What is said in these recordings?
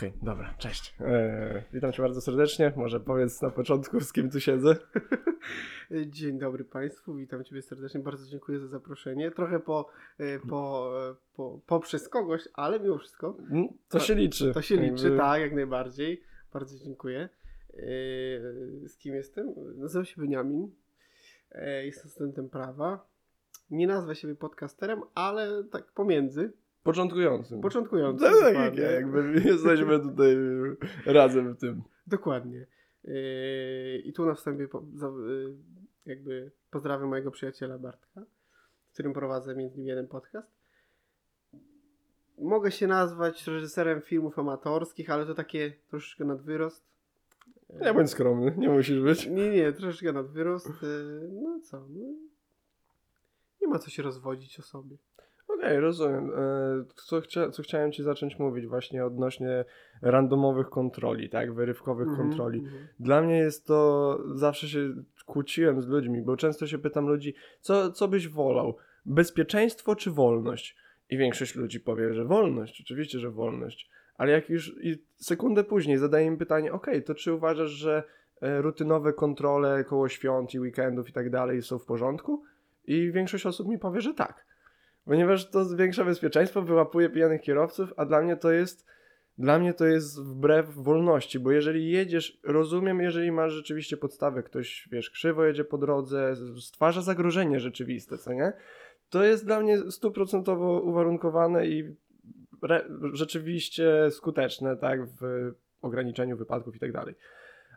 Okej, dobra, cześć. Eee, witam cię bardzo serdecznie. Może powiedz na początku, z kim tu siedzę. Dzień dobry Państwu, witam Ciebie serdecznie, bardzo dziękuję za zaproszenie. Trochę po, e, po, e, po, poprzez kogoś, ale mimo wszystko Mm, To się liczy. to się liczy, tak, jak najbardziej. Bardzo dziękuję. E, Z kim jestem? Nazywam się Beniamin, E, jestem studentem prawa. Nie nazwę siebie podcasterem, ale tak pomiędzy, Początkującym. początkujący. No, tak, dokładnie. jakby jesteśmy tutaj razem w tym. Dokładnie. Yy, I tu na wstępie po, za, yy, jakby pozdrawiam mojego przyjaciela Bartka, z którym prowadzę między innymi jeden podcast. Mogę się nazwać reżyserem filmów amatorskich, ale to takie troszeczkę nadwyrost. Yy, Nie bądź skromny, nie musisz być. Nie, nie, troszeczkę nadwyrost. Yy, No co, no, nie ma co się rozwodzić o sobie. Okej, rozumiem. E, Co, chcia, co chciałem ci zacząć mówić właśnie odnośnie randomowych kontroli, tak? Wyrywkowych Mhm, kontroli. mhm. Dla mnie jest to, zawsze się kłóciłem z ludźmi, bo często się pytam ludzi, co, co byś wolał? Bezpieczeństwo czy wolność? I większość ludzi powie, że wolność, oczywiście, że wolność. Ale jak już i sekundę później zadaję im pytanie, ok, to czy uważasz, że e, rutynowe kontrole koło świąt i weekendów i tak dalej są w porządku? I większość osób mi powie, że tak. Ponieważ to zwiększa bezpieczeństwo, wyłapuje pijanych kierowców, a dla mnie to jest dla mnie to jest wbrew wolności, bo jeżeli jedziesz, rozumiem, jeżeli masz rzeczywiście podstawę, ktoś, wiesz, krzywo jedzie po drodze, stwarza zagrożenie rzeczywiste, co nie? To jest dla mnie stuprocentowo uwarunkowane i re- rzeczywiście skuteczne, tak, w ograniczeniu wypadków i tak dalej.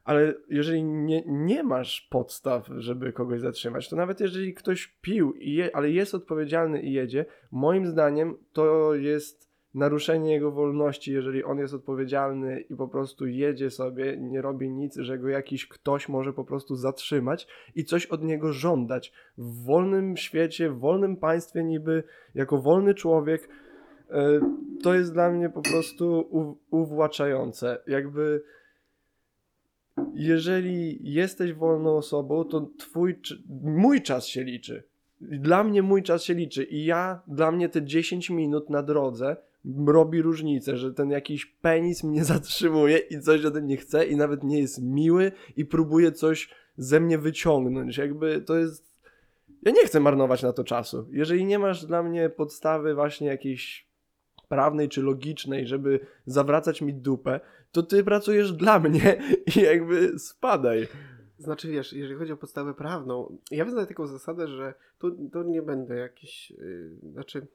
Ale jeżeli nie, nie masz podstaw, żeby kogoś zatrzymać, to nawet jeżeli ktoś pił, i je, ale jest odpowiedzialny i jedzie, moim zdaniem to jest naruszenie jego wolności, jeżeli on jest odpowiedzialny i po prostu jedzie sobie, nie robi nic, że go jakiś ktoś może po prostu zatrzymać i coś od niego żądać. W wolnym świecie, w wolnym państwie niby, jako wolny człowiek, e, to jest dla mnie po prostu u- uwłaczające. Jakby jeżeli jesteś wolną osobą, to twój, mój czas się liczy. Dla mnie mój czas się liczy i ja, dla mnie te 10 minut na drodze robi różnicę, że ten jakiś penis mnie zatrzymuje i coś ode mnie chce i nawet nie jest miły i próbuje coś ze mnie wyciągnąć. Jakby to jest... Ja nie chcę marnować na to czasu. Jeżeli nie masz dla mnie podstawy właśnie jakiejś prawnej czy logicznej, żeby zawracać mi dupę, to ty pracujesz dla mnie i jakby spadaj. Znaczy wiesz, jeżeli chodzi o podstawę prawną, ja wyznaję taką zasadę, że tu, nie będę jakiś, yy, znaczy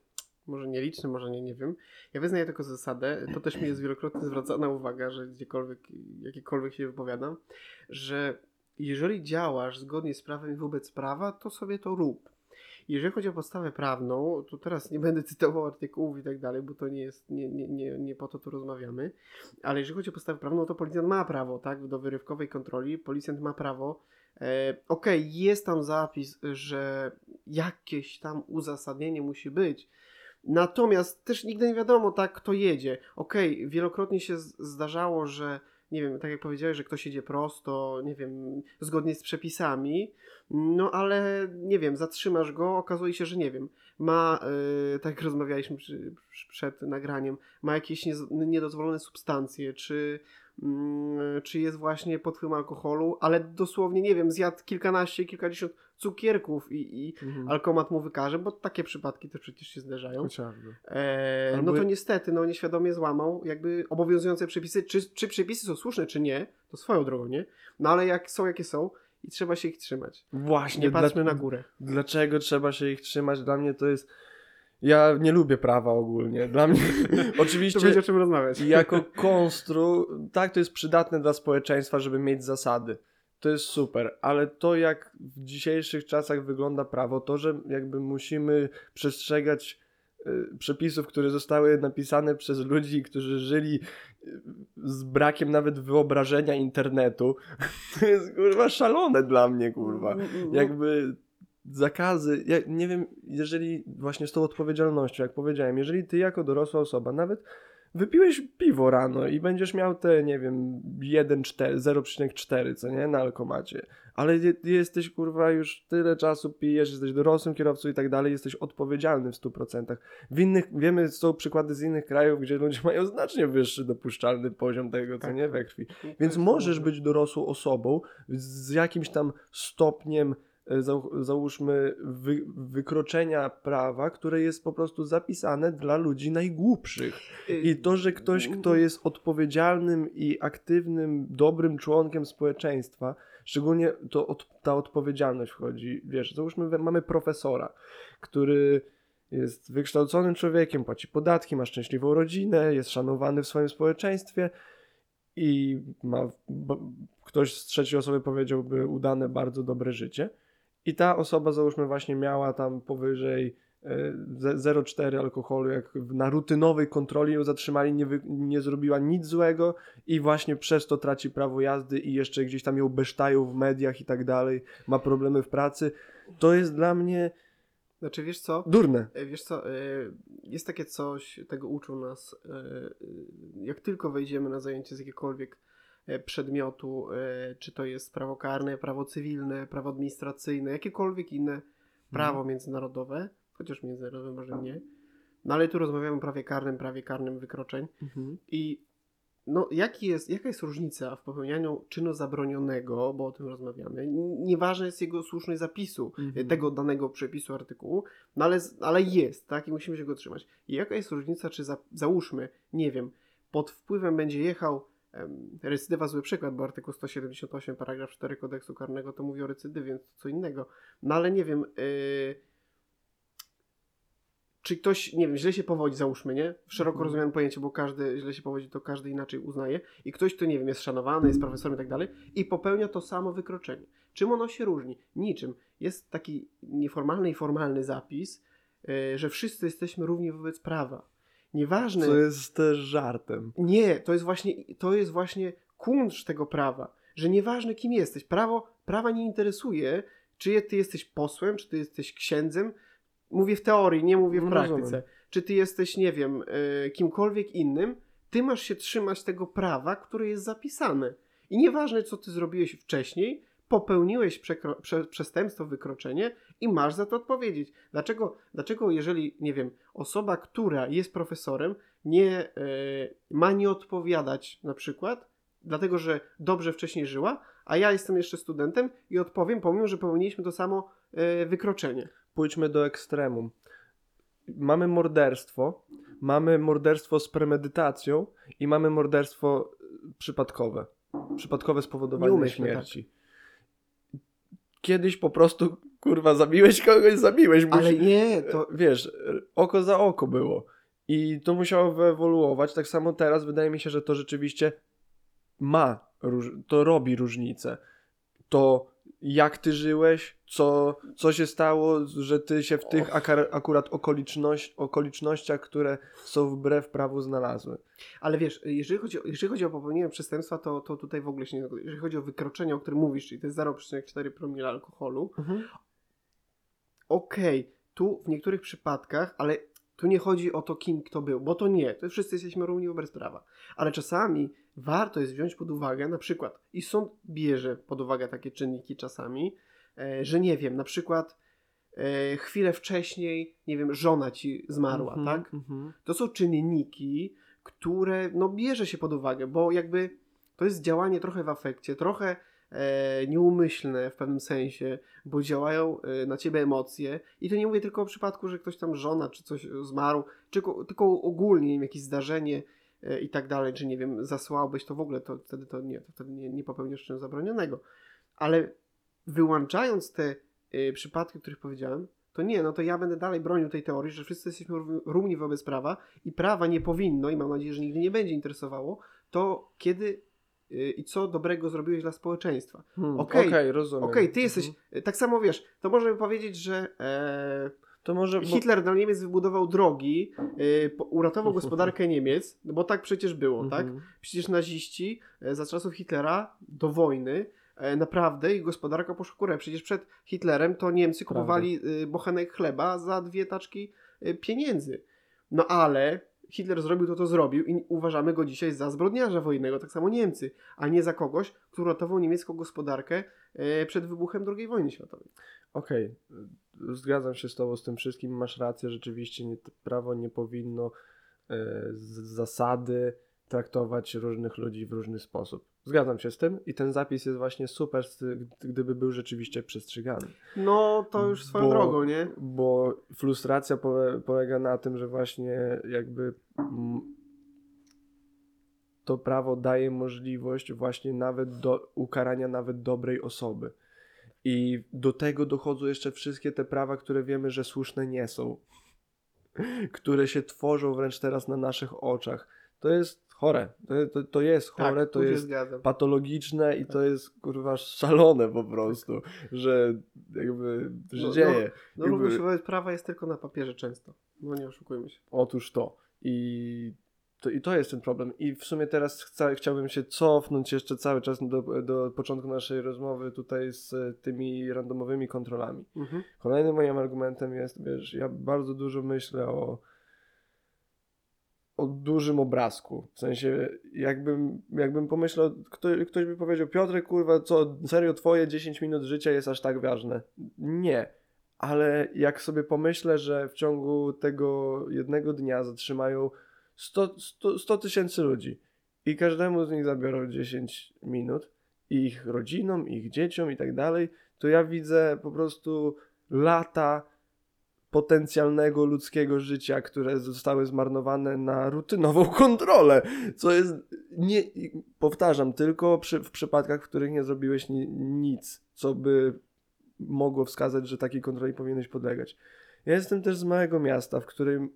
może nieliczny, może nie, nie wiem. Ja wyznaję taką zasadę, to też mi jest wielokrotnie zwracana uwaga, że gdziekolwiek, jakiekolwiek się wypowiadam, że jeżeli działasz zgodnie z prawem i wobec prawa, to sobie to rób. Jeżeli chodzi o podstawę prawną, to teraz nie będę cytował artykułów i tak dalej, bo to nie jest, nie, nie, nie, nie po to tu rozmawiamy, ale jeżeli chodzi o podstawę prawną, to policjant ma prawo, tak, do wyrywkowej kontroli, policjant ma prawo, e, okej, jest tam zapis, że jakieś tam uzasadnienie musi być, natomiast też nigdy nie wiadomo, tak, kto jedzie. Okej, wielokrotnie się zdarzało, że nie wiem, tak jak powiedziałeś, że ktoś jedzie prosto, nie wiem, zgodnie z przepisami, no ale nie wiem, zatrzymasz go, okazuje się, że nie wiem, ma, yy, tak jak rozmawialiśmy przy, przed nagraniem, ma jakieś nie, niedozwolone substancje, czy, mm, czy jest właśnie pod wpływem alkoholu, ale dosłownie, nie wiem, zjadł kilkanaście, kilkadziesiąt cukierków i, i alkomat mu wykaże, bo takie przypadki też przecież się zdarzają. Chociażby. Albo- No to niestety, no nieświadomie złamał jakby obowiązujące przepisy. Czy, czy przepisy są słuszne, czy nie, to swoją drogą, nie? No ale jak są, jakie są i trzeba się ich trzymać. Właśnie. Nie patrzmy dla- na górę. Dlaczego trzeba się ich trzymać? Dla mnie to jest... Ja nie lubię prawa ogólnie. Dla mnie... To Oczywiście... będzie o czym rozmawiać. jako konstru, tak, to jest przydatne dla społeczeństwa, żeby mieć zasady. To jest super, ale to jak w dzisiejszych czasach wygląda prawo, to, że jakby musimy przestrzegać y, przepisów, które zostały napisane przez ludzi, którzy żyli y, z brakiem nawet wyobrażenia internetu, to jest kurwa szalone dla mnie, kurwa. Jakby zakazy, ja nie wiem, jeżeli właśnie z tą odpowiedzialnością, jak powiedziałem, jeżeli ty jako dorosła osoba, nawet wypiłeś piwo rano i będziesz miał te, nie wiem, 1,4, 0,4, co nie, na alkomacie, ale je, jesteś, kurwa, już tyle czasu pijesz, jesteś dorosłym kierowcą i tak dalej, jesteś odpowiedzialny w 100%. W innych, wiemy, są przykłady z innych krajów, gdzie ludzie mają znacznie wyższy dopuszczalny poziom tego, co Tak. nie, we krwi. Więc możesz może- być dorosłą osobą z jakimś tam stopniem, załóżmy, wy, wykroczenia prawa, które jest po prostu zapisane dla ludzi najgłupszych. I to, że ktoś, kto jest odpowiedzialnym i aktywnym, dobrym członkiem społeczeństwa, szczególnie to od, ta odpowiedzialność wchodzi. Wiesz, załóżmy, mamy profesora, który jest wykształconym człowiekiem, płaci podatki, ma szczęśliwą rodzinę, jest szanowany w swoim społeczeństwie i ma, bo, ktoś z trzeciej osoby powiedziałby, udane bardzo dobre życie. I ta osoba, załóżmy, właśnie miała tam powyżej e, ze- 0,4 alkoholu, jak na rutynowej kontroli ją zatrzymali, nie, wy, nie zrobiła nic złego i właśnie przez to traci prawo jazdy i jeszcze gdzieś tam ją besztają w mediach i tak dalej, ma problemy w pracy. To jest dla mnie Znaczy, wiesz co? durne. E, Wiesz co, e, jest takie coś, tego uczą nas, e, e, jak tylko wejdziemy na zajęcie z jakiegokolwiek e, przedmiotu, e, czy to jest prawo karne, prawo cywilne, prawo administracyjne, jakiekolwiek inne prawo międzynarodowe, chociaż międzynarodowe może nie, no ale tu rozmawiamy o prawie karnym, prawie karnym wykroczeń. I no, jaki jest, jaka jest różnica w popełnianiu czynu zabronionego, bo o tym rozmawiamy, nieważne jest jego słuszność zapisu, Mhm. tego danego przepisu, artykułu, no ale, ale jest, tak, i musimy się go trzymać. I jaka jest różnica, czy za, załóżmy, nie wiem, pod wpływem będzie jechał, recydywa zły przykład, bo artykuł 178, paragraf 4 kodeksu karnego to mówi o recydywie, więc to co innego. No ale nie wiem, yy, czy ktoś, nie wiem, źle się powodzi, załóżmy, nie? W szeroko Mhm. rozumianym pojęciu, bo każdy źle się powodzi, to każdy inaczej uznaje. I ktoś, kto, nie wiem, jest szanowany, jest profesorem i tak dalej, i popełnia to samo wykroczenie. Czym ono się różni? Niczym. Jest taki nieformalny i formalny zapis, yy, że wszyscy jesteśmy równi wobec prawa. Nieważne. Co jest też żartem. Nie, to jest właśnie, to jest właśnie kunszt tego prawa, że nieważne kim jesteś, prawo, prawa nie interesuje, czy ty jesteś posłem, czy ty jesteś księdzem, mówię w teorii, nie mówię w No, praktyce, rozumiem. czy ty jesteś, nie wiem, y, kimkolwiek innym, ty masz się trzymać tego prawa, które jest zapisane. I nieważne, co ty zrobiłeś wcześniej, popełniłeś przekro- prze- przestępstwo, wykroczenie i masz za to odpowiedzieć. Dlaczego, dlaczego jeżeli, nie wiem, osoba, która jest profesorem, nie e, ma nie odpowiadać na przykład, dlatego że dobrze wcześniej żyła, a ja jestem jeszcze studentem i odpowiem, pomimo że popełniliśmy to samo e, wykroczenie. Pójdźmy do ekstremum. Mamy morderstwo, mamy morderstwo z premedytacją i mamy morderstwo y, przypadkowe. Przypadkowe spowodowanie Nieumyślne, śmierci. Kiedyś po prostu, kurwa, zabiłeś kogoś, zabiłeś. Ale Musi- nie, to Wiesz, y, oko za oko było. I to musiało wyewoluować. Tak samo teraz wydaje mi się, że to rzeczywiście ma, to robi różnicę. To jak ty żyłeś, co, co się stało, że ty się w tych akurat okoliczność, okolicznościach, które są wbrew prawu znalazły. Ale wiesz, jeżeli chodzi o, jeżeli chodzi o popełnienie przestępstwa, to, to tutaj w ogóle się nie. Jeżeli chodzi o wykroczenie, o którym mówisz, czyli to jest 0,4 promila alkoholu, okej, tu w niektórych przypadkach, ale tu nie chodzi o to, kim kto był, bo to nie, to wszyscy jesteśmy równi wobec prawa. Ale czasami warto jest wziąć pod uwagę, na przykład, i sąd bierze pod uwagę takie czynniki czasami, e, że nie wiem, na przykład e, chwilę wcześniej, nie wiem, żona ci zmarła, Mhm, tak? mhm. To są czynniki, które no bierze się pod uwagę, bo jakby to jest działanie trochę w afekcie, trochę nieumyślne w pewnym sensie, bo działają e, na ciebie emocje i to nie mówię tylko o przypadku, że ktoś tam żona czy coś zmarł, tylko, tylko ogólnie nie wiem, jakieś zdarzenie e, i tak dalej, czy nie wiem, zasłałbyś to w ogóle, to wtedy to nie, to wtedy nie, nie popełniasz czynu zabronionego. Ale wyłączając te e, przypadki, o których powiedziałem, to nie, no to ja będę dalej bronił tej teorii, że wszyscy jesteśmy równi- wobec prawa i prawa nie powinno, i mam nadzieję, że nigdy nie będzie interesowało, to kiedy i co dobrego zrobiłeś dla społeczeństwa. Hmm, Okej, Okej, rozumiem. Okej, ty jesteś, Mhm. y, tak samo wiesz, to możemy powiedzieć, że e, To może... Bo... Hitler dla Niemiec wybudował drogi, y, uratował gospodarkę Niemiec, no bo tak przecież było, tak? Mhm. Przecież naziści e, za czasów Hitlera do wojny e, naprawdę ich gospodarka poszła w górę. Przecież przed Hitlerem to Niemcy kupowali y, bochenek chleba za dwie taczki y, pieniędzy. No ale Hitler zrobił to, to zrobił i uważamy go dzisiaj za zbrodniarza wojennego, tak samo Niemcy, a nie za kogoś, kto ratował niemiecką gospodarkę e, przed wybuchem II wojny światowej. Okej, y, zgadzam się z tobą z tym wszystkim, masz rację, rzeczywiście nie, prawo nie powinno e, z zasady traktować różnych ludzi w różny sposób. Zgadzam się z tym i ten zapis jest właśnie super, gdyby był rzeczywiście przestrzegany. No to już swoją Bo- drogą, nie? Bo frustracja pole, polega na tym, że właśnie jakby to prawo daje możliwość właśnie nawet do ukarania nawet dobrej osoby. I do tego dochodzą jeszcze wszystkie te prawa, które wiemy, że słuszne nie są. Które się tworzą wręcz teraz na naszych oczach. To jest chore. To, to, jest chore, tak, to jest zgadzam. patologiczne i to jest kurwa szalone po prostu, że jakby się No, no, dzieje. No jakby- równość wobec prawa jest tylko na papierze często. No nie oszukujmy się. Otóż to. I to, I to jest ten problem. I w sumie teraz chciałbym się cofnąć jeszcze cały czas do, do początku naszej rozmowy tutaj z tymi randomowymi kontrolami. Mhm. Kolejnym moim argumentem jest, wiesz, ja bardzo dużo myślę o o dużym obrazku. W sensie, jakbym, jakbym pomyślał, kto, ktoś by powiedział, Piotrek, kurwa, co, serio, twoje 10 minut życia jest aż tak ważne. Nie. Ale jak sobie pomyślę, że w ciągu tego jednego dnia zatrzymają 100 100 100 tysięcy ludzi i każdemu z nich zabiorą 10 minut, ich rodzinom, ich dzieciom i tak dalej, to ja widzę po prostu lata potencjalnego ludzkiego życia, które zostały zmarnowane na rutynową kontrolę, co jest nie, powtarzam, tylko przy, w przypadkach, w których nie zrobiłeś ni, nic, co by mogło wskazać, że takiej kontroli powinieneś podlegać. Ja jestem też z małego miasta, w którym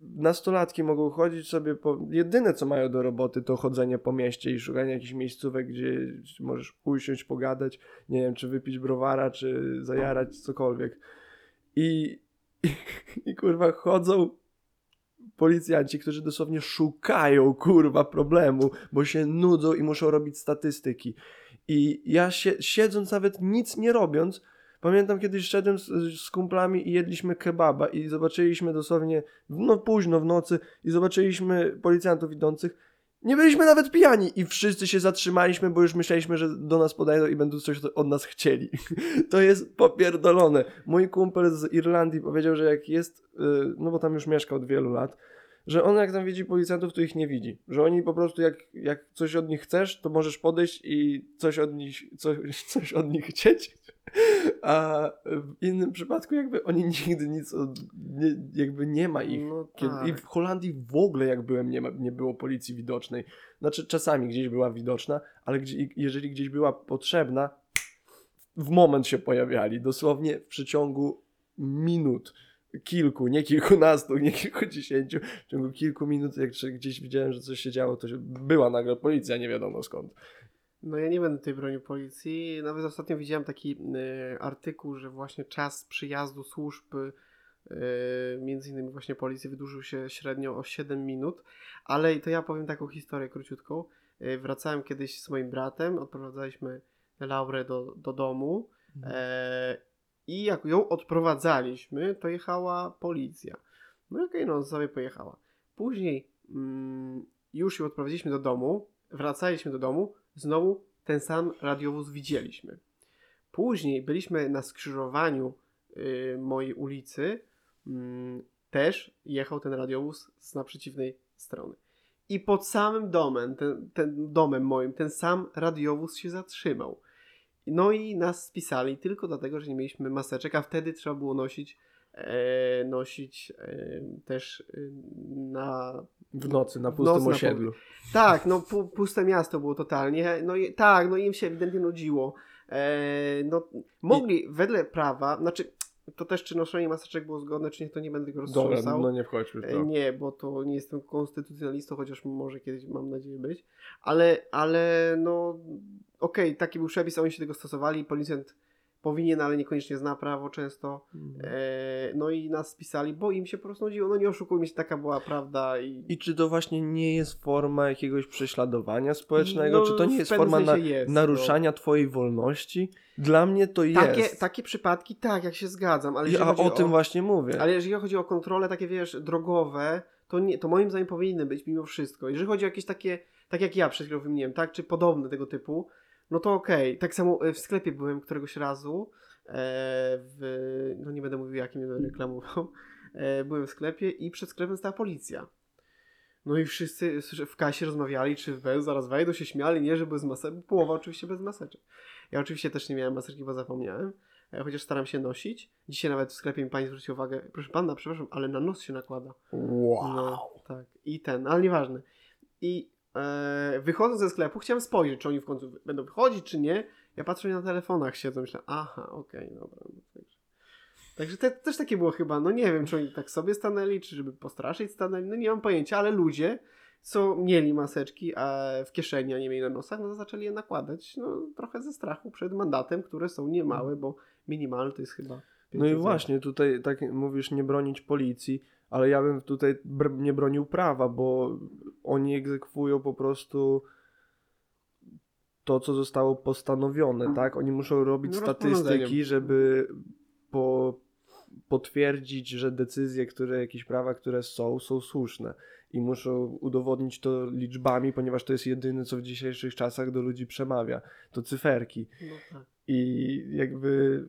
nastolatki mogą chodzić sobie po... Jedyne, co mają do roboty, to chodzenie po mieście i szukanie jakichś miejscówek, gdzie możesz usiąść, pogadać, nie wiem, czy wypić browara, czy zajarać cokolwiek. I, i, i kurwa chodzą policjanci, którzy dosłownie szukają kurwa problemu, bo się nudzą i muszą robić statystyki. I ja się, siedząc nawet nic nie robiąc, pamiętam kiedyś szedłem z, z kumplami i jedliśmy kebaba i zobaczyliśmy dosłownie no późno w nocy i zobaczyliśmy policjantów idących. Nie byliśmy nawet pijani i wszyscy się zatrzymaliśmy, bo już myśleliśmy, że do nas podejdą i będą coś od nas chcieli. To jest popierdolone. Mój kumpel z Irlandii powiedział, że jak jest, yy, no bo tam już mieszkał od wielu lat, że on jak tam widzi policjantów, to ich nie widzi. Że oni po prostu jak, jak coś od nich chcesz, to możesz podejść i coś od nich, coś, coś od nich chcieć. A w innym przypadku jakby oni nigdy nic od, nie, jakby nie ma ich. No Kiedy, I tak. w Holandii w ogóle jak byłem nie, ma, nie było policji widocznej. Znaczy czasami gdzieś była widoczna, ale gdzie, jeżeli gdzieś była potrzebna, w moment się pojawiali. Dosłownie w przeciągu minut. Kilku, nie kilkunastu, nie kilkudziesięciu. W ciągu kilku minut, jak gdzieś widziałem, że coś się działo, to się, była nagle policja, nie wiadomo skąd. No ja nie będę tutaj bronił policji. Nawet ostatnio widziałem taki e, artykuł, że właśnie czas przyjazdu służb, e, między innymi właśnie policji, wydłużył się średnio o 7 minut. Ale to ja powiem taką historię króciutką. E, wracałem kiedyś z moim bratem, odprowadzaliśmy Laurę do, do domu e, i jak ją odprowadzaliśmy, to jechała policja. No okej, no sobie pojechała. Później mm, już ją odprowadziliśmy do domu, wracaliśmy do domu, znowu ten sam radiowóz widzieliśmy. Później byliśmy na skrzyżowaniu y, mojej ulicy, mm, też jechał ten radiowóz z naprzeciwnej strony. I pod samym domem, ten, ten domem moim, ten sam radiowóz się zatrzymał. No i nas spisali tylko dlatego, że nie mieliśmy maseczek, a wtedy trzeba było nosić, e, nosić e, też e, na W nocy, na pustym nocy na osiedlu. tak, no pu, puste miasto było totalnie. No i tak, no im się ewidentnie nudziło. E, no, mogli wedle prawa, znaczy to też czy noszenie maseczek było zgodne, czy nie, to nie będę tego Dobra, roztrząsał. no nie wchodźmy w E, to. Nie, bo to nie jestem konstytucjonalistą, chociaż może kiedyś mam nadzieję być. Ale, ale no okej, taki był przepis, oni się tego stosowali. Policjant powinien, ale niekoniecznie zna prawo często. E, no i nas spisali, bo im się po prostu nudziło. No nie oszukujmy się, taka była prawda i... I czy to właśnie nie jest forma jakiegoś prześladowania społecznego? No, czy to nie jest forma na, jest, no. naruszania twojej wolności? Dla mnie to Takie, jest. takie przypadki, tak, jak się zgadzam, ale I, jeżeli a chodzi o tym właśnie mówię. Ale jeżeli chodzi o kontrole takie, wiesz, drogowe, to, nie, to moim zdaniem powinny być mimo wszystko. Jeżeli chodzi o jakieś takie, tak jak ja przed chwilą wymieniłem, tak, czy podobne tego typu, no to okej. Tak samo e, w sklepie byłem któregoś razu, e, w, no nie będę mówił jakim, nie będę reklamował, e, byłem w sklepie i przed sklepem stała policja. No i wszyscy w kasie rozmawiali, czy bez, zaraz wejdą, się śmiali, nie, że bez maseczek, połowa oczywiście bez maseczek. Ja oczywiście też nie miałem maseczki, bo zapomniałem, chociaż staram się nosić. Dzisiaj nawet w sklepie mi pani zwróciła uwagę, proszę pana, przepraszam, ale na nos się nakłada. Wow. No, tak. I ten, ale nieważne. I wychodząc ze sklepu, chciałem spojrzeć, czy oni w końcu będą wychodzić, czy nie. Ja patrzę na telefonach, siedzą, myślę, aha, okej, dobra. No, także także te, też takie było chyba, no nie wiem, czy oni tak sobie stanęli, czy żeby postraszyć stanęli, no nie mam pojęcia, ale ludzie, co mieli maseczki a w kieszeni, a nie mieli na nosach, no zaczęli je nakładać, no trochę ze strachu przed mandatem, które są niemałe, bo minimalne to jest chyba... No i 500 właśnie, tutaj tak mówisz nie bronić policji, ale ja bym tutaj nie bronił prawa, bo oni egzekwują po prostu to, co zostało postanowione, tak? Oni muszą robić No, statystyki, żeby po, potwierdzić, że decyzje, które, jakieś prawa, które są, są słuszne. I muszą udowodnić to liczbami, ponieważ to jest jedyne, co w dzisiejszych czasach do ludzi przemawia. To cyferki. No tak. I jakby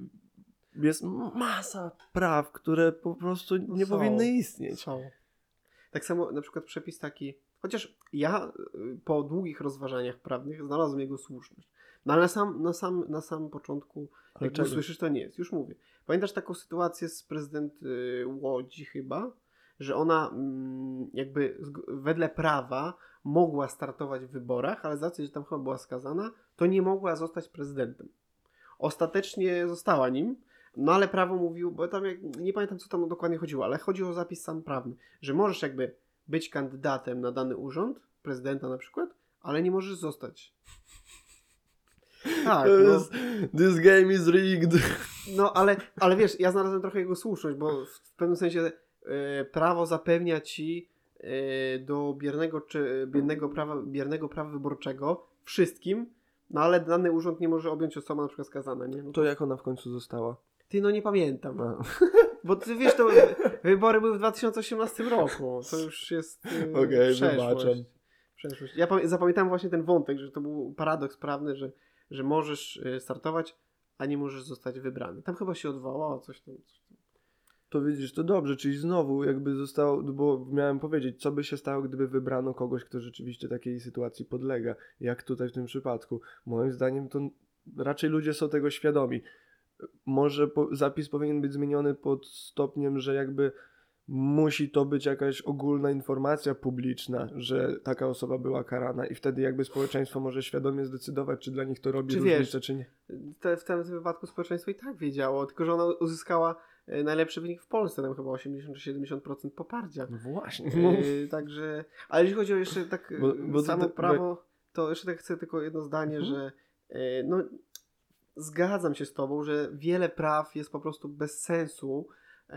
jest masa praw, które po prostu nie są. powinny istnieć. Są. Tak samo na przykład przepis taki, chociaż ja y, po długich rozważaniach prawnych znalazłem jego słuszność. No ale na sam, na sam, na samym początku, Ale jak czego? usłyszysz, to nie jest. Już mówię. Pamiętasz taką sytuację z prezydent y, Łodzi chyba, że ona mm, jakby wedle prawa mogła startować w wyborach, ale z racji, że tam chyba była skazana, to nie mogła zostać prezydentem. Ostatecznie została nim, no ale prawo mówiło, bo tam jak, nie pamiętam co tam dokładnie chodziło, ale chodziło o zapis sam prawny, że możesz jakby być kandydatem na dany urząd, prezydenta na przykład, ale nie możesz zostać. Tak, no, this game is rigged. no ale, ale wiesz, ja znalazłem trochę jego słuszność, bo w, pewnym sensie e, prawo zapewnia ci e, do biernego, czy, biernego, prawa, biernego prawa wyborczego wszystkim, no ale dany urząd nie może objąć osoba na przykład skazana, nie? No, To jak ona w końcu została? Ty no nie pamiętam. A. Bo ty wiesz, to wybory były w 2018 roku. To już jest yy, Okej, przeszłość. wybaczam. przeszłość. Ja pamię- zapamiętałem właśnie ten wątek, że to był paradoks prawny, że, że możesz y, startować, a nie możesz zostać wybrany. Tam chyba się odwołało coś tam. Coś tam. To widzisz, to dobrze, czyli znowu jakby zostało, bo miałem powiedzieć, co by się stało, gdyby wybrano kogoś, kto rzeczywiście takiej sytuacji podlega, jak tutaj w tym przypadku. Moim zdaniem to raczej ludzie są tego świadomi. Może po, zapis powinien być zmieniony pod stopniem, że jakby musi to być jakaś ogólna informacja publiczna, że taka osoba była karana i wtedy jakby społeczeństwo może świadomie zdecydować, czy dla nich to robi Czy różnicę, czy nie. Te, w tym wypadku społeczeństwo i tak wiedziało, tylko że ona uzyskała y, najlepszy wynik w Polsce, tam chyba 80 czy 70% poparcia. No właśnie. Yy, także, ale jeśli chodzi o jeszcze tak Bo- bo, samo to- prawo, to jeszcze tak chcę tylko jedno zdanie, Mhm. że yy, no, zgadzam się z tobą, że wiele praw jest po prostu bez sensu yy,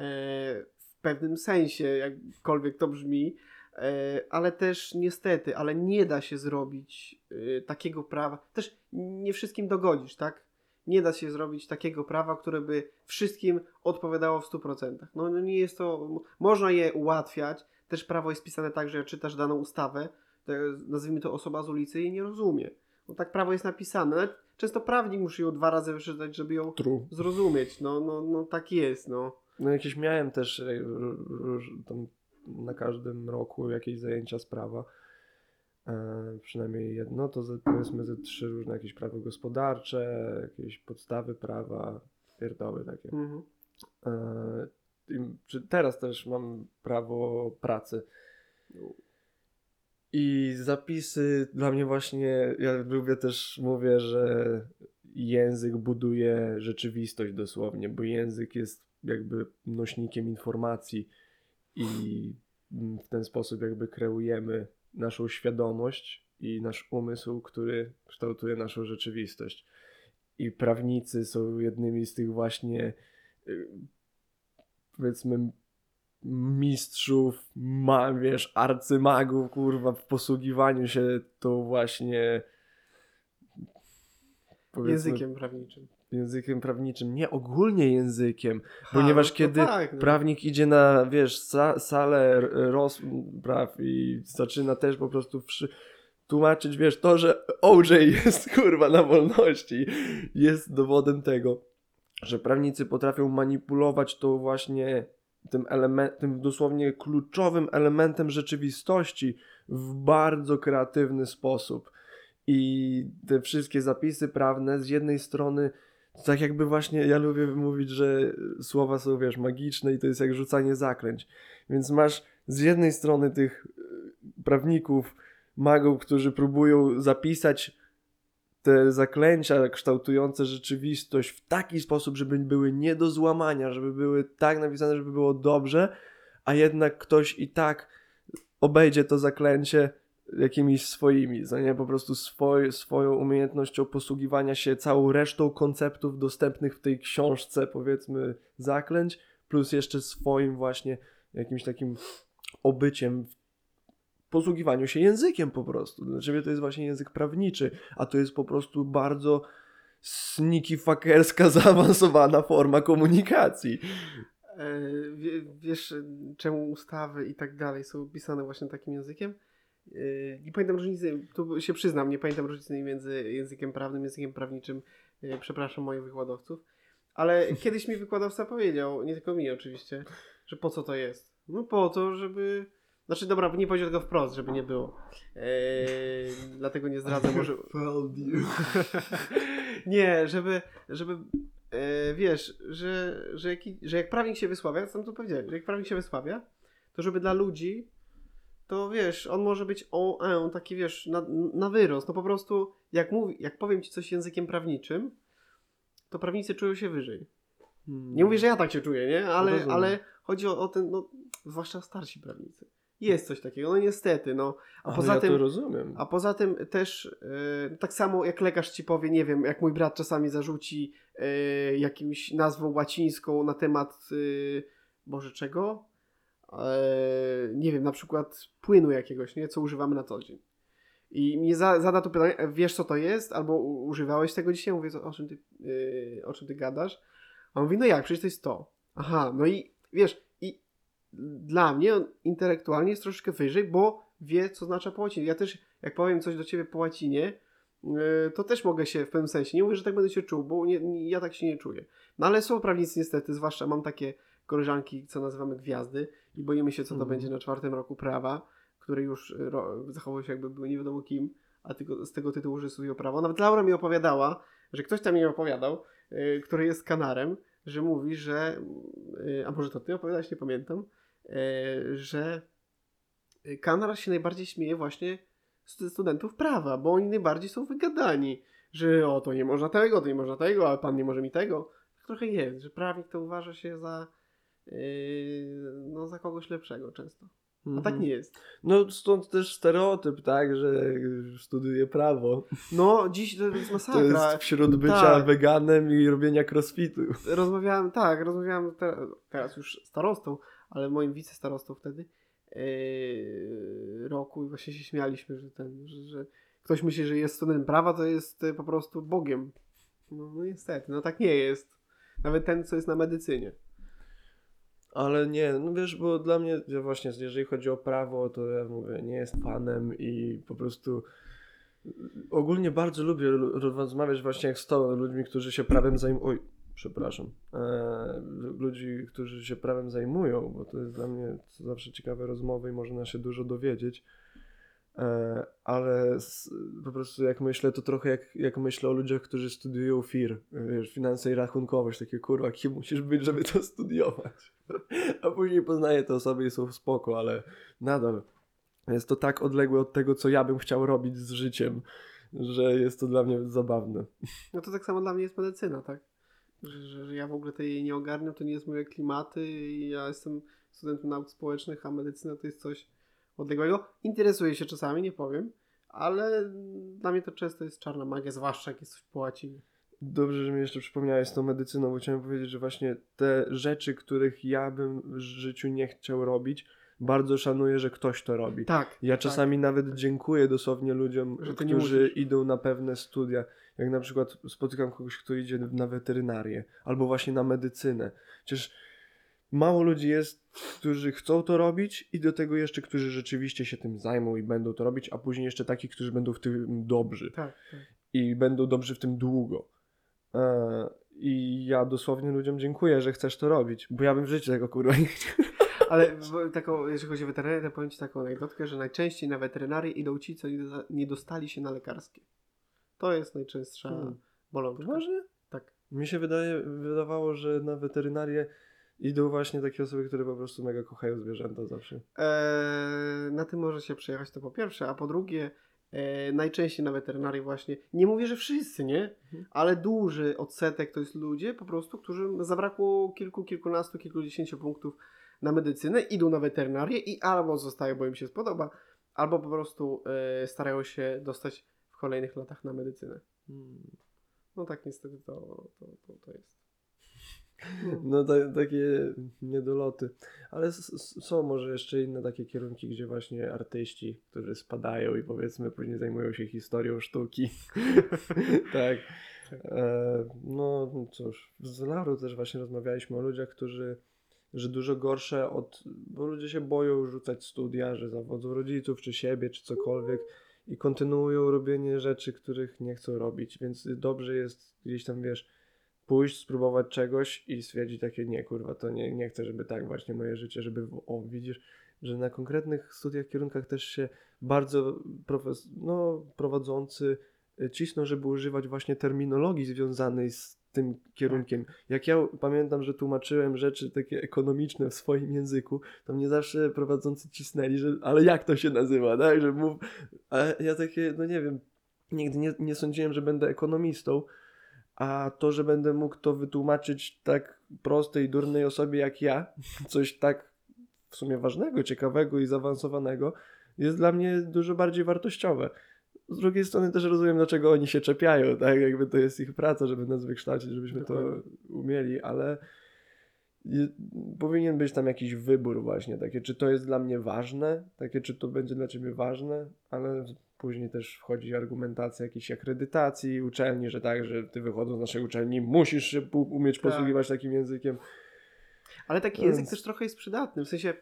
w pewnym sensie, jakkolwiek to brzmi, yy, ale też niestety, ale nie da się zrobić yy, takiego prawa, też nie wszystkim dogodzisz, tak? Nie da się zrobić takiego prawa, które by wszystkim odpowiadało w 100%. No, no nie jest to. Można je ułatwiać. Też prawo jest pisane tak, że jak czytasz daną ustawę, to nazwijmy to osoba z ulicy jej nie rozumie. No tak prawo jest napisane. Nawet często prawnik musi ją dwa razy wyczytać, żeby ją True. zrozumieć. No, no, no tak jest, no. No jakieś miałem też e, na każdym roku jakieś zajęcia z prawa. E, przynajmniej jedno, to ze, powiedzmy ze trzy różne jakieś prawo gospodarcze, jakieś podstawy prawa, pierdoły takie. Mhm. E, i, czy teraz też mam prawo pracy. I zapisy dla mnie właśnie, ja lubię też, mówię, że język buduje rzeczywistość dosłownie, bo język jest jakby nośnikiem informacji i w ten sposób jakby kreujemy naszą świadomość i nasz umysł, który kształtuje naszą rzeczywistość. I prawnicy są jednymi z tych właśnie y, powiedzmy mistrzów, ma, wiesz, arcymagów, kurwa, w posługiwaniu się tą właśnie Językiem prawniczym. językiem prawniczym, nie ogólnie językiem, Ha, ponieważ no kiedy tak, no. prawnik idzie na, wiesz, sa, salę rozpraw i zaczyna też po prostu wszy- tłumaczyć, wiesz, to, że OJ jest kurwa na wolności, jest dowodem tego, że prawnicy potrafią manipulować to właśnie tym, element, tym dosłownie kluczowym elementem rzeczywistości w bardzo kreatywny sposób. I te wszystkie zapisy prawne z jednej strony, tak jakby właśnie ja lubię mówić, że słowa są, wiesz, magiczne i to jest jak rzucanie zaklęć. Więc masz z jednej strony tych y, prawników, magów, którzy próbują zapisać te zaklęcia kształtujące rzeczywistość w taki sposób, żeby były nie do złamania, żeby były tak napisane, żeby było dobrze, a jednak ktoś i tak obejdzie to zaklęcie jakimiś swoimi, za nie? Po prostu swoj, swoją umiejętnością posługiwania się całą resztą konceptów dostępnych w tej książce, powiedzmy, zaklęć, plus jeszcze swoim właśnie jakimś takim obyciem w posługiwaniu się językiem po prostu. Dla ciebie to jest właśnie język prawniczy, a to jest po prostu bardzo sneaky fuckerska, zaawansowana forma komunikacji. E, wie, wiesz, czemu ustawy i tak dalej są pisane właśnie takim językiem? E, Nie pamiętam różnicy, tu się przyznam, nie pamiętam różnicy między językiem prawnym, językiem prawniczym. E, Przepraszam moich wykładowców. Ale kiedyś mi wykładowca powiedział, nie tylko mi oczywiście, że po co to jest? No po to, żeby... Znaczy dobra, nie powiedział tego wprost, żeby nie było. E, dlatego nie zdradzę, może... nie, żeby, żeby e, wiesz, że, że, jaki, że jak prawnik się wysławia, sam to powiedziałem, że jak prawnik się wysławia, to żeby dla ludzi, to wiesz, on może być o, e, taki wiesz, na, na wyrost. No po prostu, jak, mówi, jak powiem ci coś językiem prawniczym, to prawnicy czują się wyżej. Nie mówię, że ja tak się czuję, nie? Ale, ale chodzi o, o ten, no, zwłaszcza starsi prawnicy. Jest coś takiego, no niestety, no. A Ale poza ja tym, to rozumiem. a poza tym też yy, tak samo jak lekarz ci powie, nie wiem, jak mój brat czasami zarzuci yy, jakimś nazwą łacińską na temat yy, Boże czego? Nie wiem, na przykład płynu jakiegoś, nie? Co używamy na co dzień. I mnie za, zada to pytanie, wiesz co to jest? Albo używałeś tego dzisiaj? Mówię, o czym, ty, o czym ty gadasz? A on mówi, no jak, przecież to jest to. Aha, no i wiesz, dla mnie on intelektualnie jest troszeczkę wyżej, bo wie, co znaczy po łacinie. Ja też, jak powiem coś do ciebie po łacinie, yy, to też mogę się w pewnym sensie, nie mówię, że tak będę się czuł, bo nie, nie, ja tak się nie czuję. No ale są prawnicy niestety, zwłaszcza mam takie koleżanki, co nazywamy gwiazdy i boimy się, co to Mhm. będzie na czwartym roku prawa, które już y, ro, zachował się jakby były nie wiadomo kim, a tylko z tego tytułu, że studiują prawo. Nawet Laura mi opowiadała, że ktoś tam mi opowiadał, yy, który jest kanarem, że mówi, że, a może to ty opowiadałeś, nie pamiętam, yy, że kanar się najbardziej śmieje właśnie z studentów prawa, bo oni najbardziej są wygadani, że o to nie można tego, to nie można tego, a pan nie może mi tego. Tak trochę jest, że prawnik to uważa się za no za kogoś lepszego często. A tak Mhm. nie jest. No stąd też stereotyp, tak, że studiuje prawo. No dziś to jest To masakra. jest wśród bycia Tak. weganem i robienia crossfitu. Rozmawiałem, tak, rozmawiałem te, teraz już starostą, ale moim wicestarostą wtedy yy, roku i właśnie się śmialiśmy, że ten, że, że ktoś myśli, że jest studentem prawa, to jest e, po prostu Bogiem. No, no niestety, no tak nie jest. Nawet ten, co jest na medycynie. Ale nie, no wiesz, bo dla mnie właśnie, jeżeli chodzi o prawo, to ja mówię, nie jest fanem i po prostu ogólnie bardzo lubię lu- rozmawiać właśnie jak z to ludźmi, którzy się prawem zajmują. Oj, przepraszam. E, ludzi, którzy się prawem zajmują, bo to jest dla mnie zawsze ciekawe rozmowy i można się dużo dowiedzieć. E, ale po prostu jak myślę, to trochę jak, jak myślę o ludziach, którzy studiują FIR, wiesz, finanse i rachunkowość, takie kurwa, kim musisz być, żeby to studiować. A później poznaję te osoby i są spoko, ale nadal jest to tak odległe od tego, co ja bym chciał robić z życiem, że jest to dla mnie zabawne. No to tak samo dla mnie jest medycyna, tak? Że, że, że ja w ogóle tej nie ogarniam, to nie jest moje klimaty i ja jestem studentem nauk społecznych, a medycyna to jest coś odległego. Interesuję się czasami, nie powiem, ale dla mnie to często jest czarna magia, zwłaszcza jak jest coś po łacinie. Dobrze, że mi jeszcze przypomniałeś tą medycyną, bo chciałem powiedzieć, że właśnie te rzeczy, których ja bym w życiu nie chciał robić, bardzo szanuję, że ktoś to robi. Tak. Ja czasami nawet dziękuję dosłownie ludziom, którzy idą na pewne studia. jak na przykład spotykam kogoś, kto idzie na weterynarię albo właśnie na medycynę. Przecież mało ludzi jest, którzy chcą to robić i do tego jeszcze, którzy rzeczywiście się tym zajmą i będą to robić, a później jeszcze takich, którzy będą w tym dobrzy Tak, tak. i będą dobrzy w tym długo. E, I ja dosłownie ludziom dziękuję, że chcesz to robić, bo ja bym w życiu tego kurwa nie chciał. Ale taką, jeżeli chodzi o weterynarię, to powiem Ci taką anegdotkę, że najczęściej na weterynarię idą ci, co nie, dosta- nie dostali się na lekarskie. To jest najczęstsza Hmm. bolączka. Poważnie? Tak. Mi się wydaje, wydawało, że na weterynarię idą właśnie takie osoby, które po prostu mega kochają zwierzęta zawsze. Eee, na tym może się przejechać to po pierwsze, a po drugie e, najczęściej na weterynarii właśnie, nie mówię, że wszyscy, nie? Mhm. Ale duży odsetek to jest ludzie po prostu, którym zabrakło kilku, kilkunastu, kilkudziesięciu punktów na medycynę, idą na weterynarię i albo zostają, bo im się spodoba, albo po prostu e, starają się dostać w kolejnych latach na medycynę. No tak niestety to, to, to, to jest. No ta, takie niedoloty. Ale są może jeszcze inne takie kierunki, gdzie właśnie artyści, którzy spadają i powiedzmy później zajmują się historią sztuki. tak. E, no cóż, z Laru też właśnie rozmawialiśmy o ludziach, którzy że dużo gorsze od, bo ludzie się boją rzucać studia, że zawodzą rodziców, czy siebie, czy cokolwiek i kontynuują robienie rzeczy, których nie chcą robić, więc dobrze jest gdzieś tam, wiesz, pójść, spróbować czegoś i stwierdzić takie, nie kurwa, to nie, nie chcę, żeby tak właśnie moje życie, żeby, o widzisz, że na konkretnych studiach, kierunkach też się bardzo profes- no, prowadzący y, cisną, żeby używać właśnie terminologii związanej z tym kierunkiem. Jak ja pamiętam, że tłumaczyłem rzeczy takie ekonomiczne w swoim języku, to mnie zawsze prowadzący cisnęli, że ale jak to się nazywa, tak, że mów, a ja takie, no nie wiem, nigdy nie, nie sądziłem, że będę ekonomistą, a to, że będę mógł to wytłumaczyć tak prostej, durnej osobie jak ja, coś tak w sumie ważnego, ciekawego i zaawansowanego, jest dla mnie dużo bardziej wartościowe. Z drugiej strony też rozumiem, dlaczego oni się czepiają, tak? Jakby to jest ich praca, żeby nas wykształcić, żebyśmy to umieli, ale powinien być tam jakiś wybór właśnie, takie czy to jest dla mnie ważne, takie czy to będzie dla ciebie ważne, ale później też wchodzi argumentacja jakiejś akredytacji uczelni, że tak, że ty wychodząc z naszej uczelni musisz się umieć Tak. posługiwać takim językiem. Ale taki Więc- język też trochę jest przydatny. W sensie,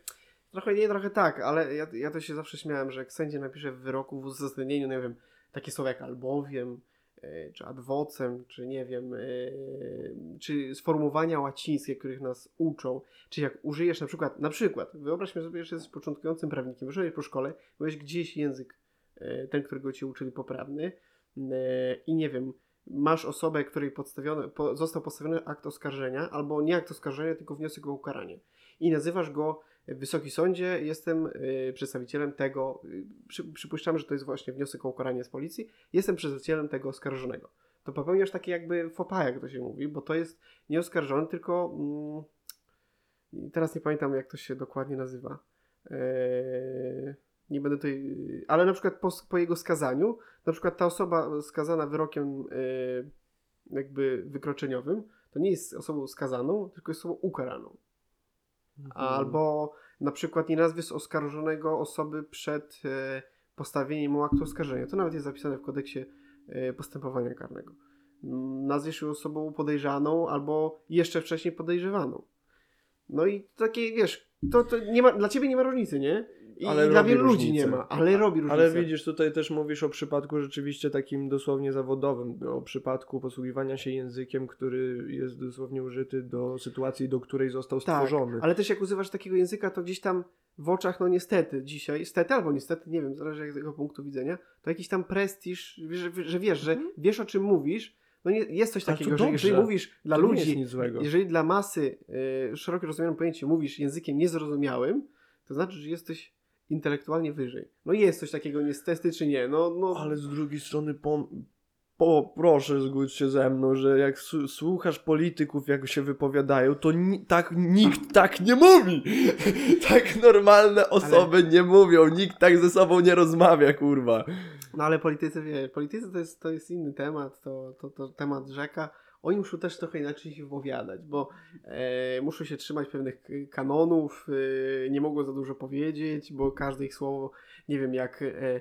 trochę nie, trochę tak, ale ja, ja to się zawsze śmiałem, że jak sędzia napisze w wyroku w uzasadnieniu, nie wiem, takie słowa jak albowiem, e, czy adwocem, czy nie wiem, e, czy sformułowania łacińskie, których nas uczą, czy jak użyjesz na przykład, na przykład, wyobraźmy sobie, że jesteś początkującym prawnikiem, wyszedłeś po szkole, byłeś gdzieś język, ten, którego cię uczyli poprawny e, i nie wiem, masz osobę, której podstawiony, po, został postawiony akt oskarżenia, albo nie akt oskarżenia, tylko wniosek o ukaranie. I nazywasz go Wysoki Sądzie, jestem y, przedstawicielem tego, przy, przypuszczamy, że to jest właśnie wniosek o ukaranie z policji, jestem przedstawicielem tego oskarżonego. To popełniasz takie jakby pas, jak to się mówi, bo to jest nie oskarżony, tylko mm, teraz nie pamiętam, jak to się dokładnie nazywa. Eee, nie będę tutaj, ale na przykład po, po jego skazaniu, na przykład ta osoba skazana wyrokiem e, jakby wykroczeniowym, to nie jest osobą skazaną, tylko jest osobą ukaraną. Albo na przykład nie nazwiesz oskarżonego osoby przed e, postawieniem mu aktu oskarżenia. To nawet jest zapisane w kodeksie e, postępowania karnego. Nazwiesz ją osobą podejrzaną albo jeszcze wcześniej podejrzewaną. No i takie, wiesz, to, to nie ma, dla ciebie nie ma różnicy, nie? I, Ale dla wielu ludzi nie ma, ale robi różnicę. Ale widzisz, tutaj też mówisz o przypadku rzeczywiście takim dosłownie zawodowym, o przypadku posługiwania się językiem, który jest dosłownie użyty do sytuacji, do której został Tak, stworzony. ale też jak używasz takiego języka, to gdzieś tam w oczach, no niestety dzisiaj, stety albo niestety, nie wiem, zależy jak z jego punktu widzenia, to jakiś tam prestiż, że, że wiesz, że Mhm. wiesz o czym mówisz, no nie, jest coś Ale takiego, że jeżeli mówisz dla To ludzi, jeżeli dla masy, y, szeroko rozumianym pojęcie, mówisz językiem niezrozumiałym, to znaczy, że jesteś intelektualnie wyżej. No jest coś takiego niestety czy nie, no, no Ale z drugiej strony, po, po, proszę zgódź się ze mną, że jak słuchasz polityków, jak się wypowiadają, to ni- tak nikt tak nie mówi. tak normalne osoby nie mówią, nikt tak ze sobą nie rozmawia, kurwa. No ale politycy, wie, politycy to jest, to jest inny temat, to, to, to temat rzeka. Oni muszą też trochę inaczej się wypowiadać, bo e, muszą się trzymać pewnych kanonów, e, nie mogą za dużo powiedzieć, bo każde ich słowo, nie wiem, jak e,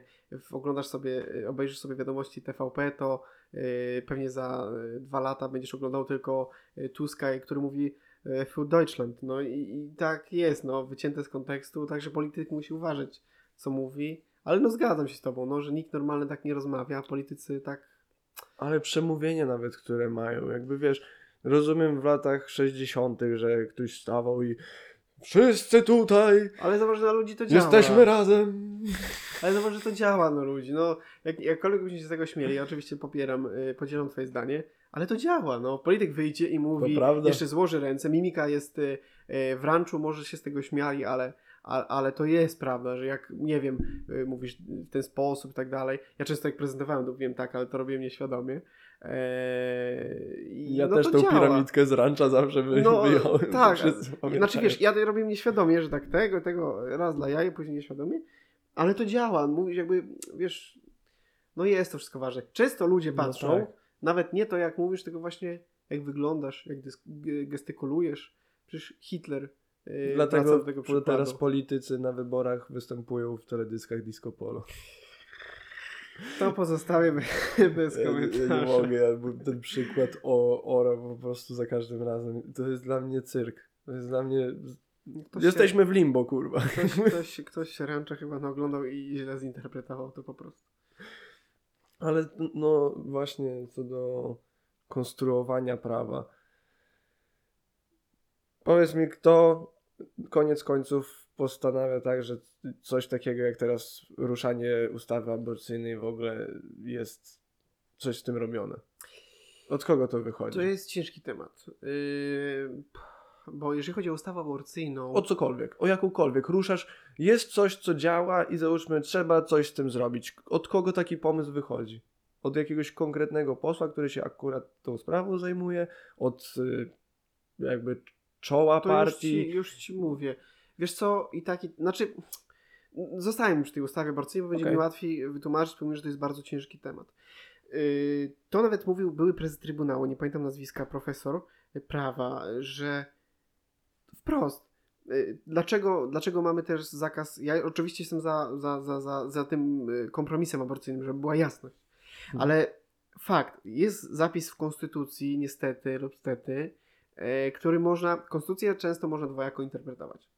oglądasz sobie, e, obejrzysz sobie wiadomości TVP, to y, pewnie za y, dwa lata będziesz oglądał tylko Tuska, który mówi für Deutschland. No i, i tak jest, no, wycięte z kontekstu, także polityk musi uważać, co mówi. Ale no zgadzam się z tobą, no, że nikt normalny tak nie rozmawia, a politycy tak Ale przemówienie nawet, które mają, jakby wiesz, rozumiem w latach 60., że ktoś stawał i wszyscy tutaj Ale zobacz, że na ludzi to działa. jesteśmy razem. Ale zobacz, że to działa na ludzi. No, jak, jakkolwiek byśmy się z tego śmieli, ja oczywiście popieram, y, podzielam twoje zdanie, ale to działa, no. Polityk wyjdzie i mówi, jeszcze złoży ręce, mimika jest y, y, w ranczu, może się z tego śmiali, ale, a, ale to jest prawda, że jak, nie wiem, y, mówisz w ten sposób i tak dalej. Ja często jak prezentowałem, to mówiłem tak, ale to robiłem nieświadomie. Eee, Ja no też tą działa. piramidkę z rancza zawsze wy, No, wyjąłem. tak, Znaczy wiesz, ja to robię nieświadomie, że tak tego, tego, raz dla jaja, później nieświadomie, ale to działa. Mówisz jakby, wiesz, no jest to wszystko ważne. Często ludzie No patrzą, tak. nawet nie to jak mówisz, tylko właśnie jak wyglądasz, jak gestykulujesz. Przecież Hitler Dlatego do tego teraz politycy na wyborach występują w teledyskach disco polo. To pozostawię bez Ja, ja komentarza. nie mogę, ten przykład o Ora po prostu za każdym razem. To jest dla mnie cyrk. To jest dla mnie... Ktoś Jesteśmy w limbo, kurwa. Się, ktoś, ktoś, ktoś się rancza chyba no, oglądał i źle zinterpretował to po prostu. Ale no właśnie co do konstruowania prawa. Powiedz mi, kto koniec końców postanawia tak, że coś takiego jak teraz ruszanie ustawy aborcyjnej w ogóle jest coś z tym robione? Od kogo to wychodzi? To jest ciężki temat. Yy, bo jeżeli chodzi o ustawę aborcyjną. O cokolwiek, o jakąkolwiek. Ruszasz, jest coś, co działa i załóżmy, trzeba coś z tym zrobić. Od kogo taki pomysł wychodzi? Od jakiegoś konkretnego posła, który się akurat tą sprawą zajmuje? Od y, jakby czoła to już partii? ci, już ci mówię. Wiesz co, i taki. Znaczy. Zostajemy przy tej ustawie aborcyjnej, bo będzie Okej. mi łatwiej wytłumaczyć, pomimo, że to jest bardzo ciężki temat. Yy, to nawet mówił były prezes Trybunału, nie pamiętam nazwiska, profesor prawa, że wprost. yy, Dlaczego, dlaczego mamy też zakaz? Ja oczywiście jestem za, za, za, za, za tym yy, kompromisem aborcyjnym, żeby była jasność. Mhm. Ale fakt, jest zapis w Konstytucji, niestety lub stety, który można, Konstytucję często można dwojako interpretować.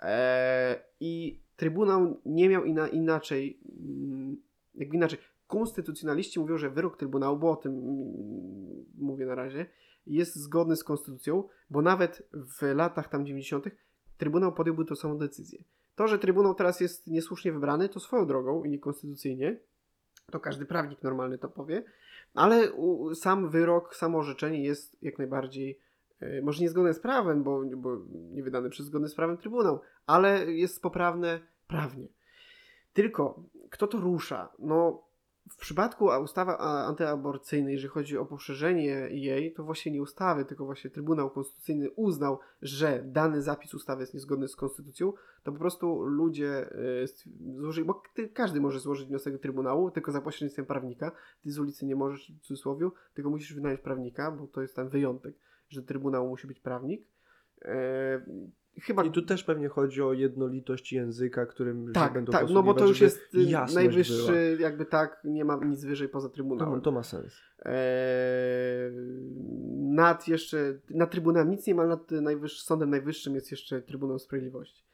E, I Trybunał nie miał ina, inaczej, mm, jakby inaczej. Konstytucjonaliści mówią, że wyrok Trybunału, bo o tym mm, mówię na razie, jest zgodny z Konstytucją, bo nawet w latach tam 90. Trybunał podjąłby tą samą decyzję. To, że Trybunał teraz jest niesłusznie wybrany, to swoją drogą i niekonstytucyjnie, to każdy prawnik normalny to powie, ale sam wyrok, samo orzeczenie jest jak najbardziej, e, może niezgodne z prawem, bo, bo nie wydane przez zgodny z prawem Trybunał, ale jest poprawne prawnie. Tylko, kto to rusza? No, w przypadku ustawy antyaborcyjnej, jeżeli chodzi o poszerzenie jej, to właśnie nie ustawy, tylko właśnie Trybunał Konstytucyjny uznał, że dany zapis ustawy jest niezgodny z konstytucją, to po prostu ludzie stw- złożyli, bo każdy może złożyć wniosek do Trybunału, tylko za pośrednictwem prawnika. Ty z ulicy nie możesz, w cudzysłowie, tylko musisz wynająć prawnika, bo to jest ten wyjątek, że do Trybunału musi być prawnik. E, chyba I tu też pewnie chodzi o jednolitość języka, którym tak, będą tak, no bo to już jest y, najwyższy, jakby tak, nie ma nic wyżej poza była. Trybunałem. To, to ma sens. Eee, nad jeszcze, nad Trybunałem nic nie ma, nad najwyższym, Sądem Najwyższym jest jeszcze Trybunał Sprawiedliwości.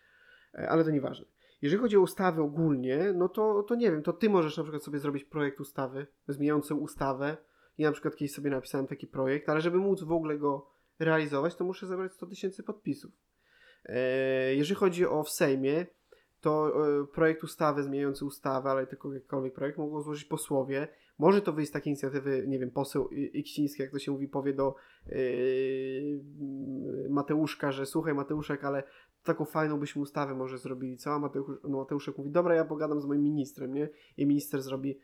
E, ale to nieważne. Jeżeli chodzi o ustawy ogólnie, no to, to nie wiem, to ty możesz na przykład sobie zrobić projekt ustawy, zmieniający ustawę. Ja na przykład kiedyś sobie napisałem taki projekt, ale żeby móc w ogóle go realizować, to muszę zebrać 100 tysięcy podpisów. E, jeżeli chodzi o w Sejmie, to e, projekt ustawy zmieniający ustawę, ale tylko jakikolwiek projekt mogą złożyć posłowie. Może to wyjść z takiej inicjatywy, nie wiem, poseł I- Iksiński, jak to się mówi, powie do yy, Mateuszka, że słuchaj Mateuszek, ale taką fajną byśmy ustawę może zrobili, co? A Mateusz, no Mateuszek mówi, dobra, ja pogadam z moim ministrem, nie? I minister zrobi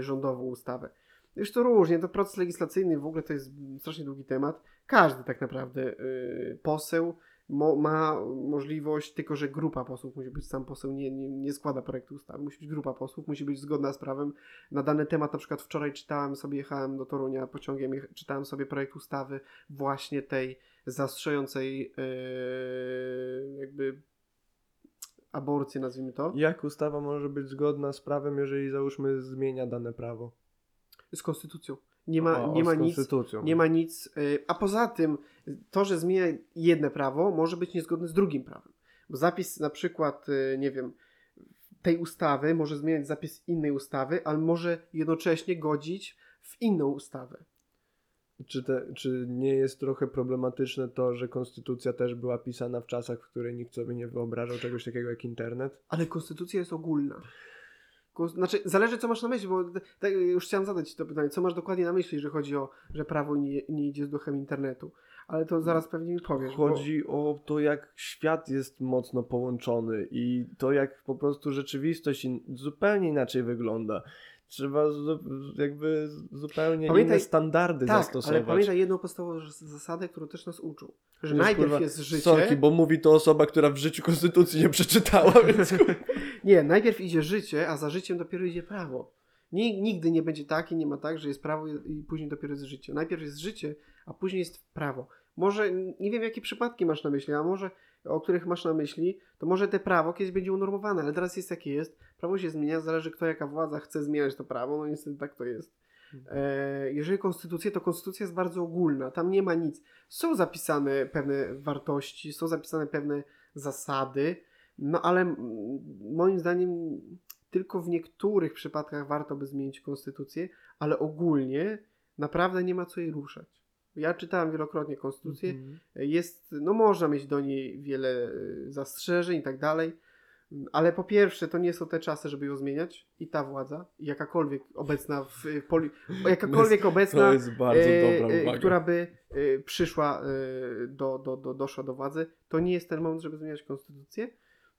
rządową ustawę. Już to różnie, to proces legislacyjny w ogóle to jest strasznie długi temat. Każdy tak naprawdę yy, poseł mo, ma możliwość, tylko że grupa posłów musi być, sam poseł nie, nie, nie składa projektu ustawy, musi być grupa posłów, musi być zgodna z prawem. Na dany temat, na przykład wczoraj czytałem sobie, jechałem do Torunia pociągiem, czytałem sobie projekt ustawy właśnie tej zastrzejącej yy, jakby aborcję, nazwijmy to, Jak ustawa może być zgodna z prawem, jeżeli załóżmy zmienia dane prawo? Z konstytucją. Nie ma, O, nie ma nic nie ma nic. y, A poza tym, to, że zmienia jedne prawo, może być niezgodne z drugim prawem. Bo zapis na przykład, y, nie wiem, tej ustawy może zmieniać zapis innej ustawy, ale może jednocześnie godzić w inną ustawę. Czy, te, czy nie jest trochę problematyczne to, że konstytucja też była pisana w czasach, w których nikt sobie nie wyobrażał czegoś takiego jak internet? Ale konstytucja jest ogólna. Znaczy, zależy co masz na myśli, bo tak, już chciałem zadać to pytanie, co masz dokładnie na myśli, jeżeli chodzi o, że prawo nie, nie idzie z duchem internetu. Ale to zaraz pewnie mi powiesz. bo- Chodzi o to, jak świat jest mocno połączony i to, jak po prostu rzeczywistość zupełnie inaczej wygląda. Trzeba jakby zupełnie Pamiętaj- inne standardy Tak, zastosować. ale pamiętaj jedną podstawową zasadę, którą też nas uczą. Że najpierw kurwa, jest życie. Sorki, bo mówi to osoba, która w życiu konstytucji nie przeczytała, więc Nie, najpierw idzie życie, a za życiem dopiero idzie prawo. Nigdy nie będzie tak i nie ma tak, że jest prawo i później dopiero jest życie. Najpierw jest życie, a później jest prawo. Może, nie wiem jakie przypadki masz na myśli, a może o których masz na myśli, to może te prawo kiedyś będzie unormowane, ale teraz jest jakie jest. Prawo się zmienia, zależy kto jaka władza chce zmieniać to prawo, no niestety tak to jest. E, jeżeli konstytucja, to konstytucja jest bardzo ogólna, tam nie ma nic. Są zapisane pewne wartości, są zapisane pewne zasady, no ale moim zdaniem tylko w niektórych przypadkach warto by zmienić konstytucję, ale ogólnie naprawdę nie ma co jej ruszać. Ja czytałem wielokrotnie konstytucję, Mhm. jest, no można mieć do niej wiele y, zastrzeżeń i tak dalej, ale po pierwsze to nie są te czasy, żeby ją zmieniać i ta władza, jakakolwiek obecna w y, poli, jakakolwiek obecna To jest bardzo e, która by e, przyszła, e, do, do, do, doszła do władzy, to nie jest ten moment, żeby zmieniać konstytucję.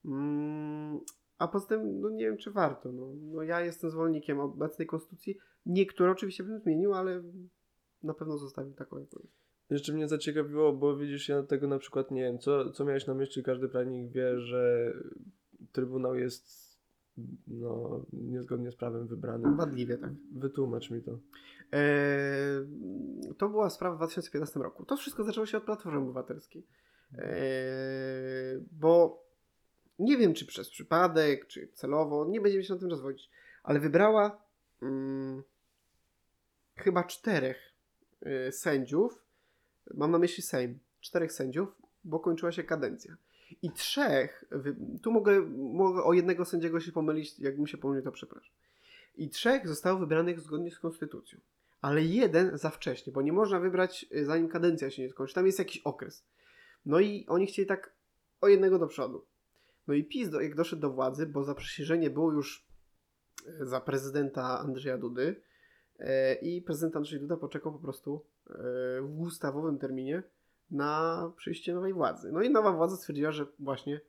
Mm, a poza tym, no nie wiem, czy warto. No, no ja jestem zwolennikiem obecnej konstytucji. Niektóre oczywiście bym zmienił, ale na pewno zostawił taką, jaką jest. Jeszcze mnie zaciekawiło, bo widzisz, ja tego na przykład nie wiem, co, co miałeś na myśli, każdy prawnik wie, że Trybunał jest no, niezgodnie z prawem wybrany. Wadliwie, tak. Wytłumacz mi to. E, to była sprawa w 2015 roku. To wszystko zaczęło się od Platformy Obywatelskiej. E, bo nie wiem, czy przez przypadek, czy celowo, nie będziemy się na tym rozwodzić, ale wybrała mm, chyba czterech sędziów, mam na myśli Sejm, czterech sędziów, bo kończyła się kadencja. I trzech, tu mogę, mogę o jednego sędziego się pomylić, jakbym się pomylił, to przepraszam. I trzech zostało wybranych zgodnie z konstytucją. Ale jeden za wcześnie, bo nie można wybrać y, zanim kadencja się nie skończy. Tam jest jakiś okres. No i oni chcieli tak o jednego do przodu. No i PiS, do, jak doszedł do władzy, bo zaprzysiężenie było już e, za prezydenta Andrzeja Dudy i prezydent Andrzej Duda poczekał po prostu e, w ustawowym terminie na przyjście nowej władzy. No i nowa władza stwierdziła, że właśnie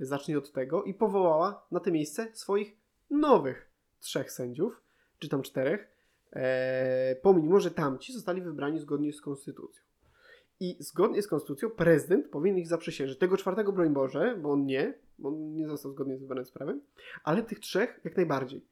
zacznie od tego i powołała na to miejsce swoich nowych trzech sędziów, czy tam czterech, e, pomimo, że tamci zostali wybrani zgodnie z konstytucją. I zgodnie z konstytucją prezydent powinien ich zaprzysiężyć. Tego czwartego, broń Boże, bo on nie, bo on nie został zgodnie z wybranym z prawem, ale tych trzech jak najbardziej.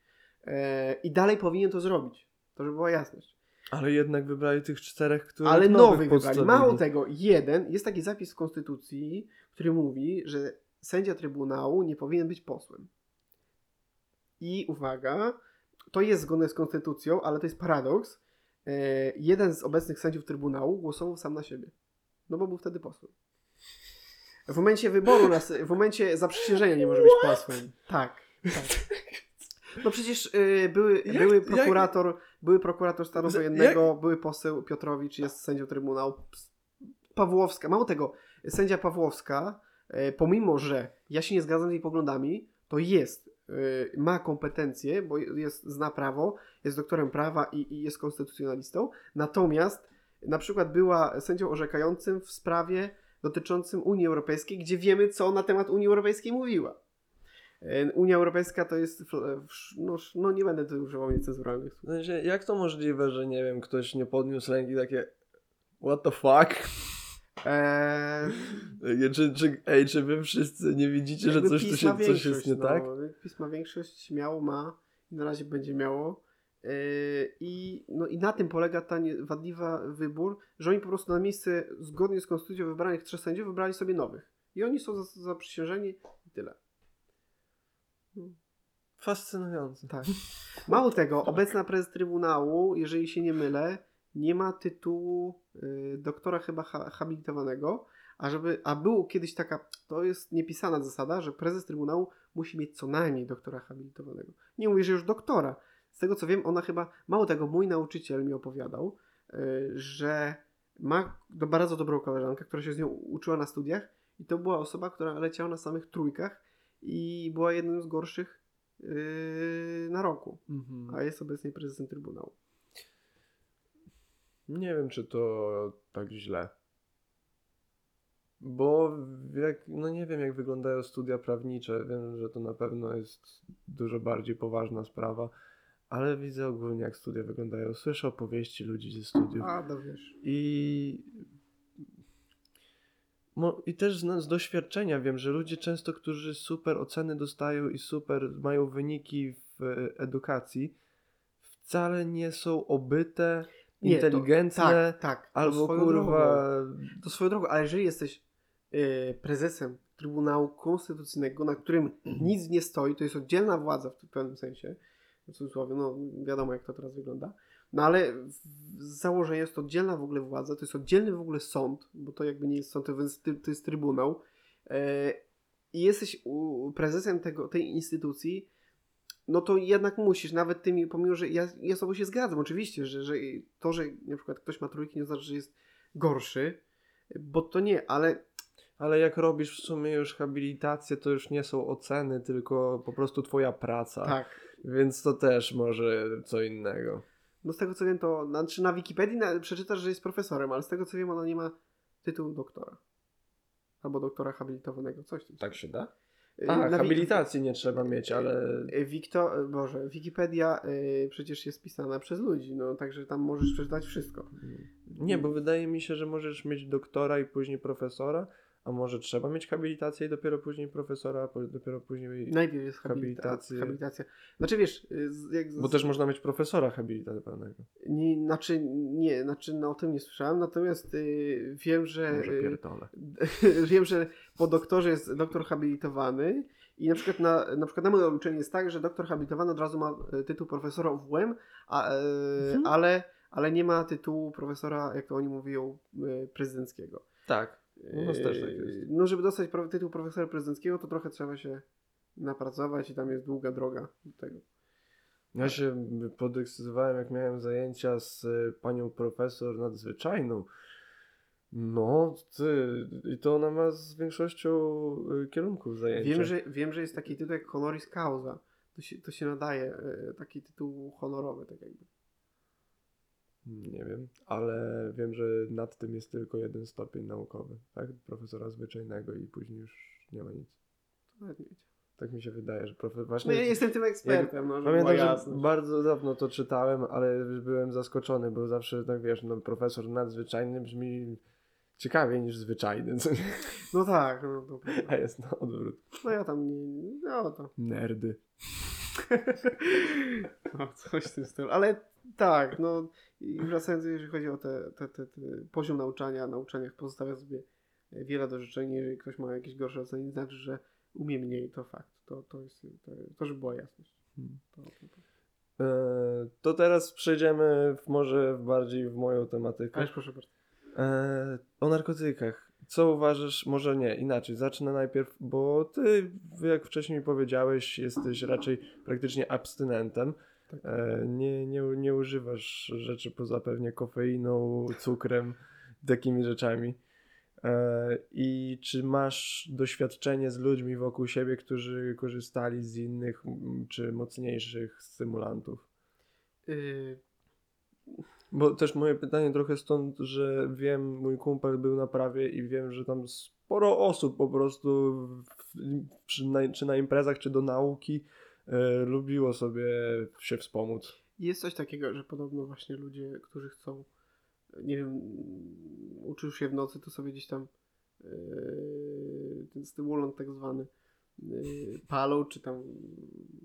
E, I dalej powinien to zrobić. To żeby była jasność. Ale jednak wybrali tych czterech, których Ale nowych wybrali. podstawili. Mało tego, jeden, jest taki zapis w Konstytucji, który mówi, że sędzia Trybunału nie powinien być posłem. I uwaga, to jest zgodne z Konstytucją, ale to jest paradoks. E, jeden z obecnych sędziów Trybunału głosował sam na siebie. No bo był wtedy posłem. W momencie wyboru, na, w momencie zaprzysiężenia nie może być posłem. Tak. tak. No przecież y, były, Jak- były jak- prokurator, były prokurator stanu wojennego, były poseł Piotrowicz, jest sędzią Trybunału. Pawłowska, mało tego, sędzia Pawłowska, e, pomimo, że ja się nie zgadzam z jej poglądami, to jest, e, ma kompetencje, bo jest, zna prawo, jest doktorem prawa i, i jest konstytucjonalistą, natomiast na przykład była sędzią orzekającym w sprawie dotyczącym Unii Europejskiej, gdzie wiemy, co na temat Unii Europejskiej mówiła. E, Unia Europejska to jest, w- no, no nie będę tu używał niecenzuralnych słów. Sensie, jak to możliwe, że nie wiem, ktoś nie podniósł ręki takie what the fuck? Eee, Ej, Czy, czy, ej, czy wy wszyscy nie widzicie, że coś tu się, coś jest nie no, tak? PiS ma większość, miało ma i na razie będzie miało. Yy, I, no, I na tym polega ta nie- wadliwa wybór, że oni po prostu na miejsce zgodnie z konstytucją wybranych trzech sędziów wybrali sobie nowych. I oni są za- zaprzysiężeni i tyle. Fascynujące. Tak. Mało tego, obecna prezes Trybunału, jeżeli się nie mylę, nie ma tytułu y, doktora chyba ha habilitowanego, a, żeby, a było kiedyś taka, to jest niepisana zasada, że prezes Trybunału musi mieć co najmniej doktora habilitowanego. Nie mówię, że już doktora. Z tego co wiem, ona chyba, mało tego, mój nauczyciel mi opowiadał, y, że ma do, bardzo dobrą koleżankę, która się z nią uczyła na studiach i to była osoba, która leciała na samych trójkach i była jednym z gorszych yy, na roku, Mhm. a jest obecnie prezesem Trybunału. Nie wiem, czy to tak źle. Bo jak, no nie wiem, jak wyglądają studia prawnicze. Wiem, że to na pewno jest dużo bardziej poważna sprawa, ale widzę ogólnie, jak studia wyglądają. Słyszę opowieści ludzi ze studiów. A, no wiesz. I, I też z, z doświadczenia wiem, że ludzie często, którzy super oceny dostają i super mają wyniki w e, edukacji, wcale nie są obyte, Nie, to- inteligentne, Tak, tak. to albo swoją kurwa. Drogą, to swoją drogą, ale jeżeli jesteś yy, prezesem Trybunału Konstytucyjnego, na którym nic nie stoi, to jest oddzielna władza w pewnym sensie, w cudzysłowie, no wiadomo jak to teraz wygląda, no ale z założenia jest to oddzielna w ogóle władza, to jest oddzielny w ogóle sąd, bo to jakby nie jest sąd, to jest, to jest Trybunał yy, i jesteś prezesem tego, tej instytucji, no to jednak musisz, nawet tymi, pomimo, że ja, ja z tobą się zgadzam, oczywiście, że, że to, że na przykład ktoś ma trójki nie znaczy, że jest gorszy, bo to nie, ale Ale jak robisz w sumie już habilitację, to już nie są oceny, tylko po prostu twoja praca. tak. Więc to też może co innego. No z tego co wiem, to znaczy na Wikipedii na, przeczytasz, że jest profesorem, ale z tego co wiem, ona nie ma tytułu doktora. Albo doktora habilitowanego, coś tam. Tak się da? Y, A, na habilitacji nie trzeba mieć, ale y, Wikto, Boże, Wikipedia y, przecież jest pisana przez ludzi, no także tam możesz przeczytać wszystko. Nie, bo wydaje mi się, że możesz mieć doktora i później profesora, a może trzeba mieć habilitację i dopiero później profesora, dopiero później... Najpierw jest habilitacja. Habilitacja. Znaczy wiesz, y, jak Bo też można mieć profesora habilitowanego. Nie, znaczy, nie, znaczy no, o tym nie słyszałem, natomiast y, wiem, że Może y, pierdolę. wiem, że po doktorze jest doktor habilitowany i na przykład na, na przykład na moje uczenie jest tak, że doktor habilitowany od razu ma e, tytuł profesora UWM, a, e, Mhm. ale, ale nie ma tytułu profesora, jak to oni mówią, e, prezydenckiego. Tak. U nas też tak jest. E, No, żeby dostać tytuł profesora prezydenckiego, to trochę trzeba się napracować i tam jest długa droga do tego. Ja się podekscytowałem, jak miałem zajęcia z y, panią profesor nadzwyczajną. No, ty, i to ona ma z większością y, kierunków zajęcia. Wiem że, wiem, że jest taki tytuł jak honoris causa. To się, to się nadaje, e, taki tytuł honorowy, tak jakby. Nie wiem, ale wiem, że nad tym jest tylko jeden stopień naukowy, tak? Profesora zwyczajnego i później już nie ma nic. To nawet. Tak mi się wydaje, że profesor... No Właśnie ja jestem tym ekspertem, no, Pamiętam, że bardzo dawno to czytałem, ale byłem zaskoczony, bo zawsze, tak wiesz, no, profesor nadzwyczajny brzmi ciekawiej niż zwyczajny? No tak, no, to a jest na odwrót. no ja tam nie, no to. Nerdy. No, coś w tym stylu. Ale tak, no i wracając, jeżeli chodzi o te, te, te, te poziom nauczania, nauczania pozostawia sobie wiele do życzenia. Jeżeli ktoś ma jakieś gorsze oceny, znaczy, że umie mniej, to fakt. To, to jest, to, to żeby była jasność. Hmm. To, to, to. E, to teraz przejdziemy w, może bardziej w moją tematykę. Ależ proszę bardzo. E, o narkotykach. Co uważasz, może nie, inaczej, zacznę najpierw, bo ty, jak wcześniej powiedziałeś, jesteś raczej praktycznie abstynentem. Tak. E, nie, nie, nie używasz rzeczy poza pewnie kofeiną, cukrem, takimi rzeczami. E, I czy masz doświadczenie z ludźmi wokół siebie, którzy korzystali z innych czy mocniejszych stymulantów? Yy, Bo też moje pytanie trochę stąd, że wiem, mój kumpel był na prawie i wiem, że tam sporo osób po prostu w, przy, na, czy na imprezach, czy do nauki e, lubiło sobie się wspomóc. Jest coś takiego, że podobno właśnie ludzie, którzy chcą, nie wiem, uczył się w nocy, to sobie gdzieś tam yy, ten stymulant tak zwany yy, palą, czy tam,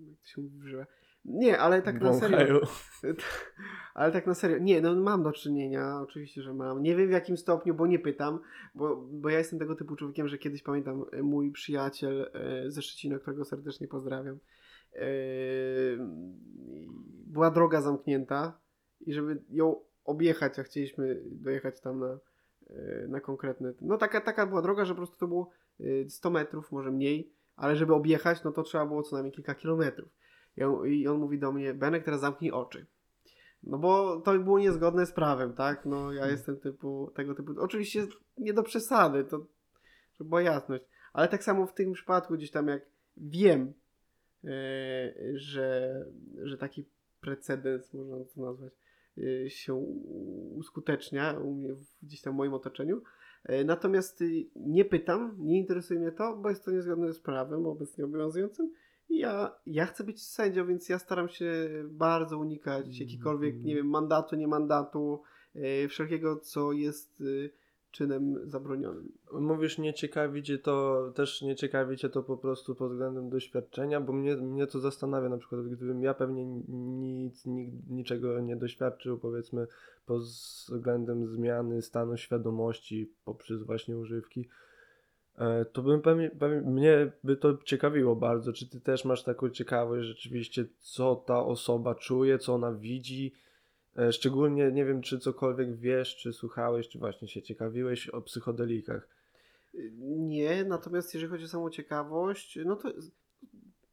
jak to się mówi, że Nie, ale tak na serio. Ale tak na serio. Nie, no mam do czynienia, oczywiście, że mam. Nie wiem w jakim stopniu, bo nie pytam, bo, bo ja jestem tego typu człowiekiem, że kiedyś pamiętam e, mój przyjaciel e, ze Szczecina, którego serdecznie pozdrawiam. E, Była droga zamknięta i żeby ją objechać, a chcieliśmy dojechać tam na, e, na konkretne. No taka, taka była droga, że po prostu to było e, 100 metrów, może mniej, ale żeby objechać, no to trzeba było co najmniej kilka kilometrów. I on, I on mówi do mnie, Benek, teraz zamknij oczy. No bo to było niezgodne z prawem, tak? No ja jestem typu, tego typu, oczywiście nie do przesady, to żeby była jasność, ale tak samo w tym przypadku gdzieś tam jak wiem, że, że taki precedens, można to nazwać, e, się uskutecznia u mnie, w- gdzieś tam w moim otoczeniu, E, Natomiast y, nie pytam, nie interesuje mnie to, bo jest to niezgodne z prawem obecnie obowiązującym. I ja, ja chcę być sędzią, więc ja staram się bardzo unikać jakikolwiek, nie wiem, mandatu, nie mandatu, wszelkiego, co jest y, czynem zabronionym. Mówisz, nie ciekawi cię to, też nie ciekawi cię to po prostu pod względem doświadczenia, bo mnie, mnie to zastanawia na przykład, gdybym ja pewnie nic, ni, niczego nie doświadczył, powiedzmy, pod względem zmiany stanu świadomości poprzez właśnie używki, e, to bym pewnie, pewnie, mnie by to ciekawiło bardzo, czy ty też masz taką ciekawość rzeczywiście, co ta osoba czuje, co ona widzi, Szczególnie nie wiem, czy cokolwiek wiesz, czy słuchałeś, czy właśnie się ciekawiłeś o psychodelikach. Y, Nie, natomiast jeżeli chodzi o samą ciekawość, no to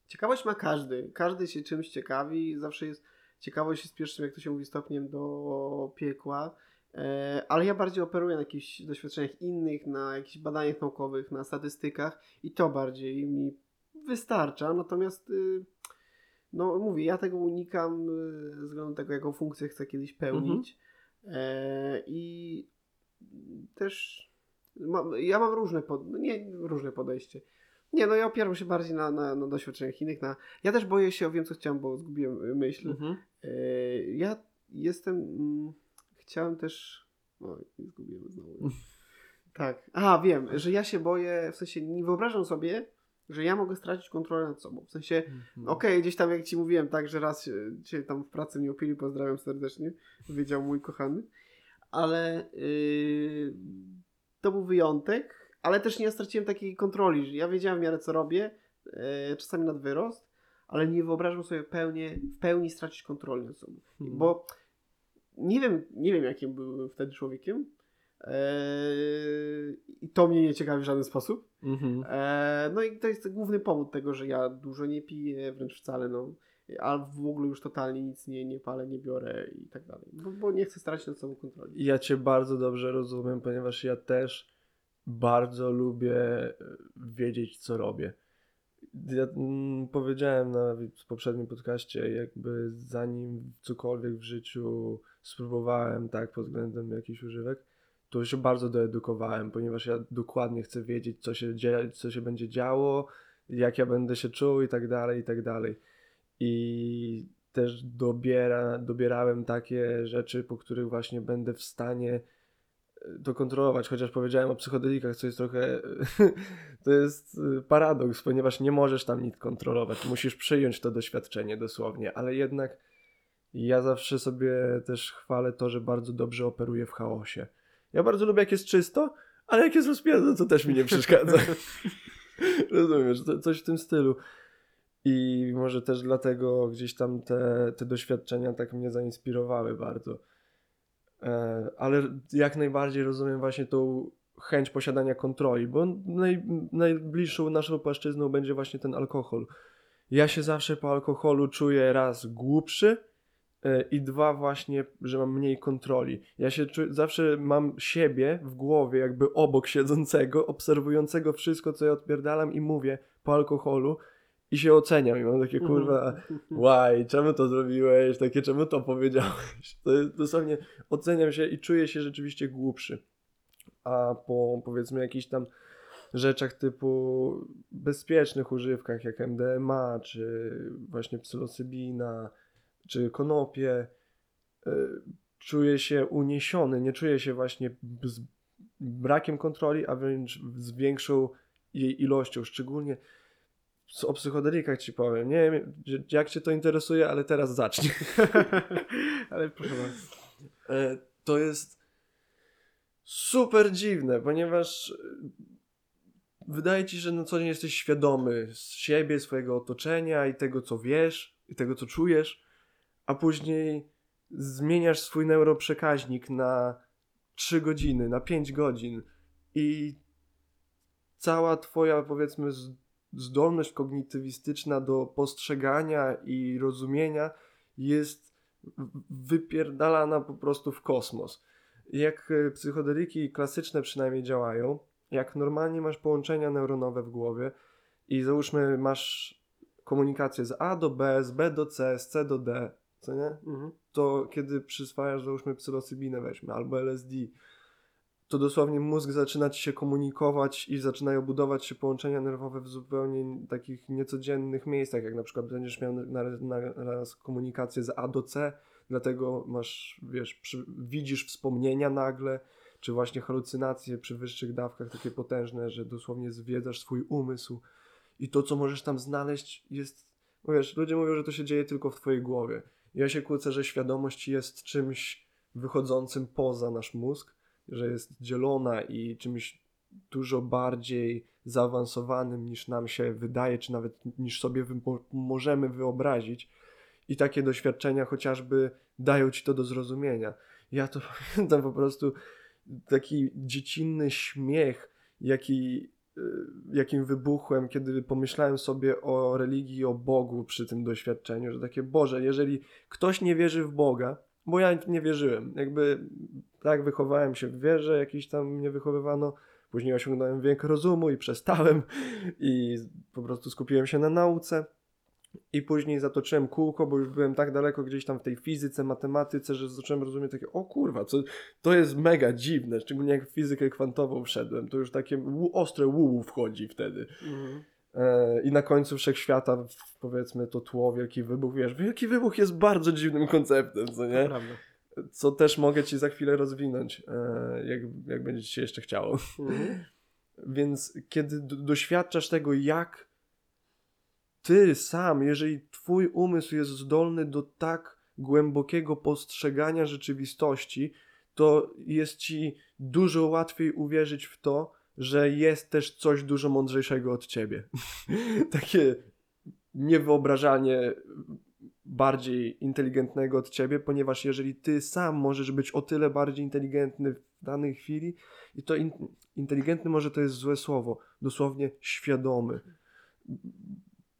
ciekawość ma każdy. Każdy się czymś ciekawi, zawsze jest ciekawość jest pierwszym, jak to się mówi, stopniem do piekła. E, Ale ja bardziej operuję na jakichś doświadczeniach innych, na jakichś badaniach naukowych, na statystykach i to bardziej mi wystarcza. Natomiast, y, no mówię, ja tego unikam y, ze względu na tego, jaką funkcję chcę kiedyś pełnić. E, I też mam, ja mam różne, pod, no nie różne podejście. Nie, no ja opieram się bardziej na, na, na doświadczeniach innych. Na, ja też boję się, o wiem co chciałem, bo zgubiłem y, myśl. E, ja jestem, mm, chciałem też, oj, zgubiłem znowu. tak, a wiem, że ja się boję, w sensie nie wyobrażam sobie, że ja mogę stracić kontrolę nad sobą. W sensie, Mhm. Okej, gdzieś tam jak ci mówiłem, tak, że raz się, tam w pracy mnie opili, pozdrawiam serdecznie, wiedział mój kochany, ale yy, to był wyjątek, ale też nie straciłem takiej kontroli, że ja wiedziałem w miarę co robię, yy, czasami nad wyrost, ale nie wyobrażam sobie pełnie, w pełni stracić kontroli nad sobą, Mhm. bo nie wiem, nie wiem jakim byłem wtedy człowiekiem i to mnie nie ciekawi w żaden sposób, Mhm. E, no i to jest główny powód tego, że ja dużo nie piję, wręcz wcale, no. A w ogóle już totalnie nic nie, nie palę, nie biorę i tak dalej. Bo, bo nie chcę stracić nad sobą kontroli. Ja cię bardzo dobrze rozumiem, ponieważ ja też bardzo lubię e, wiedzieć, co robię. Ja mm, powiedziałem na w poprzednim podcaście, jakby zanim cokolwiek w życiu spróbowałem, tak, pod względem jakichś używek, to się bardzo doedukowałem, ponieważ ja dokładnie chcę wiedzieć, co się, dzieje, co się będzie działo, jak ja będę się czuł i tak dalej, i tak dalej. I też dobiera, dobierałem takie rzeczy, po których właśnie będę w stanie e, to kontrolować, chociaż powiedziałem o psychodelikach, co jest trochę, to jest e, paradoks, ponieważ nie możesz tam nic kontrolować, musisz przyjąć to doświadczenie dosłownie, ale jednak ja zawsze sobie też chwalę to, że bardzo dobrze operuję w chaosie. Ja bardzo lubię jak jest czysto, ale jak jest rozpięte, to też mi nie przeszkadza. Rozumiesz, to, coś w tym stylu. I może też dlatego gdzieś tam te, te doświadczenia tak mnie zainspirowały bardzo. E, ale jak najbardziej rozumiem właśnie tą chęć posiadania kontroli, bo naj, najbliższą naszą płaszczyzną będzie właśnie ten alkohol. Ja się zawsze po alkoholu czuję raz głupszy i dwa właśnie, że mam mniej kontroli. Ja się czu, zawsze mam siebie w głowie jakby obok siedzącego, obserwującego wszystko, co ja odpierdalam i mówię po alkoholu i się oceniam i mam takie Mhm. kurwa Łaj, czemu to zrobiłeś? Takie, czemu to powiedziałeś? To jest dosłownie, oceniam się i czuję się rzeczywiście głupszy. A po powiedzmy jakichś tam rzeczach typu bezpiecznych używkach jak MDMA, czy właśnie psylocybina, czy konopie, y, czuję się uniesiony, nie czuję się właśnie z brakiem kontroli, a wręcz z większą jej ilością, szczególnie o psychodelikach ci powiem. Nie wiem, jak cię to interesuje, ale teraz zacznij. ale proszę bardzo. E, to jest super dziwne, ponieważ e, wydaje ci, że na co dzień jesteś świadomy z siebie, swojego otoczenia i tego, co wiesz, i tego, co czujesz, a później zmieniasz swój neuroprzekaźnik na 3 godziny, na 5 godzin i cała twoja, powiedzmy, zdolność kognitywistyczna do postrzegania i rozumienia jest wypierdalana po prostu w kosmos. Jak e, psychodeliki klasyczne przynajmniej działają, jak normalnie masz połączenia neuronowe w głowie i załóżmy masz komunikację z A do B, z B do C, z C do D, co nie? Mhm. To kiedy przyswajasz załóżmy psylocybinę weźmy, albo LSD, to dosłownie mózg zaczyna ci się komunikować i zaczynają budować się połączenia nerwowe w zupełnie takich niecodziennych miejscach, jak na przykład będziesz miał naraz komunikację z A do C, dlatego masz, wiesz, przy, widzisz wspomnienia nagle, czy właśnie halucynacje przy wyższych dawkach takie potężne, że dosłownie zwiedzasz swój umysł i to, co możesz tam znaleźć jest, wiesz, ludzie mówią, że to się dzieje tylko w twojej głowie. Ja się kłócę, że świadomość jest czymś wychodzącym poza nasz mózg, że jest dzielona i czymś dużo bardziej zaawansowanym niż nam się wydaje, czy nawet niż sobie możemy wyobrazić. I takie doświadczenia chociażby dają ci to do zrozumienia. Ja to pamiętam po prostu taki dziecinny śmiech, jaki, jakim wybuchłem, kiedy pomyślałem sobie o religii, o Bogu przy tym doświadczeniu, że takie Boże, jeżeli ktoś nie wierzy w Boga, bo ja nie wierzyłem. Jakby tak wychowałem się w wierze, jakiś tam mnie wychowywano. Później osiągnąłem wiek rozumu i przestałem i po prostu skupiłem się na nauce. I później zatoczyłem kółko, bo już byłem tak daleko gdzieś tam w tej fizyce, matematyce, że zacząłem rozumieć takie, o kurwa, co, to jest mega dziwne, szczególnie jak w fizykę kwantową wszedłem, to już takie ostre łuł wchodzi wtedy. Mhm. E, I na końcu wszechświata, powiedzmy, to tło, wielki wybuch, wiesz, wielki wybuch jest bardzo dziwnym konceptem, co nie? Co też mogę ci za chwilę rozwinąć, e, jak, jak będzie ci się jeszcze chciało. Mhm. Więc kiedy doświadczasz tego, jak ty sam, jeżeli twój umysł jest zdolny do tak głębokiego postrzegania rzeczywistości, to jest ci dużo łatwiej uwierzyć w to, że jest też coś dużo mądrzejszego od ciebie. Takie niewyobrażalnie bardziej inteligentnego od ciebie, ponieważ jeżeli ty sam możesz być o tyle bardziej inteligentny w danej chwili, i to in, inteligentny może to jest złe słowo, dosłownie świadomy,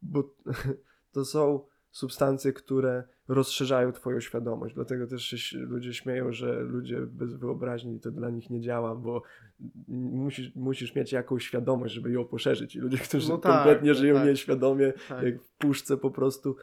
bo to są substancje, które rozszerzają twoją świadomość. Dlatego też się ludzie śmieją, że ludzie bez wyobraźni to dla nich nie działa, bo musisz, musisz mieć jakąś świadomość, żeby ją poszerzyć. I ludzie, którzy no tak, kompletnie żyją tak. nieświadomie, tak. jak w puszce po prostu,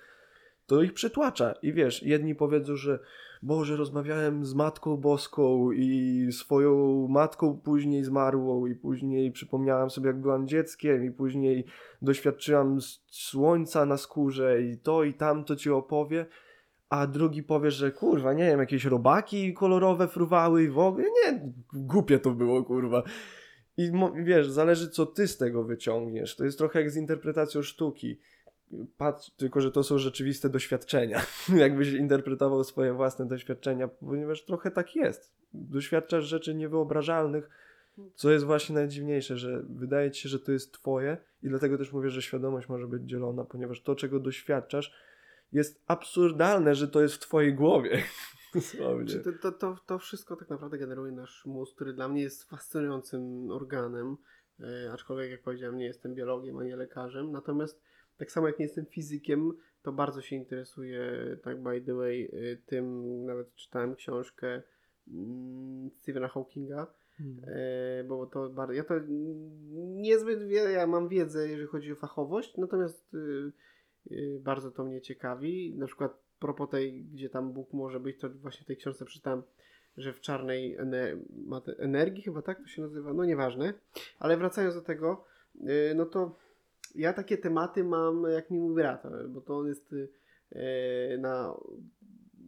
to ich przytłacza. I wiesz, jedni powiedzą, że Boże, rozmawiałem z Matką Boską i swoją matką później zmarłą i później przypomniałam sobie, jak byłam dzieckiem i później doświadczyłam słońca na skórze i to i tamto ci opowie, a drugi powie, że kurwa, nie wiem, jakieś robaki kolorowe fruwały i w ogóle, nie, głupie to było, kurwa. I wiesz, zależy co ty z tego wyciągniesz. To jest trochę jak z interpretacją sztuki patrz, tylko że to są rzeczywiste doświadczenia. Jakbyś interpretował swoje własne doświadczenia, ponieważ trochę tak jest. Doświadczasz rzeczy niewyobrażalnych, co jest właśnie najdziwniejsze, że wydaje ci się, że to jest twoje i dlatego też mówię, że świadomość może być dzielona, ponieważ to, czego doświadczasz, jest absurdalne, że to jest w twojej głowie. to, to, to, to wszystko tak naprawdę generuje nasz mózg, który dla mnie jest fascynującym organem, e, aczkolwiek jak powiedziałem, nie jestem biologiem, ani lekarzem, natomiast tak samo jak nie jestem fizykiem, to bardzo się interesuję, tak by the way, y, tym, nawet czytałem książkę mm, Stephena Hawkinga, hmm. E, bo to bardzo, ja to niezbyt wiele, ja mam wiedzę, jeżeli chodzi o fachowość, natomiast y, y, bardzo to mnie ciekawi, na przykład propos tej, gdzie tam Bóg może być, to właśnie w tej książce przeczytałem, że w czarnej ener energii, chyba tak to się nazywa, no nieważne, ale wracając do tego, no to ja takie tematy mam jak mi mój brat, bo to on jest e, na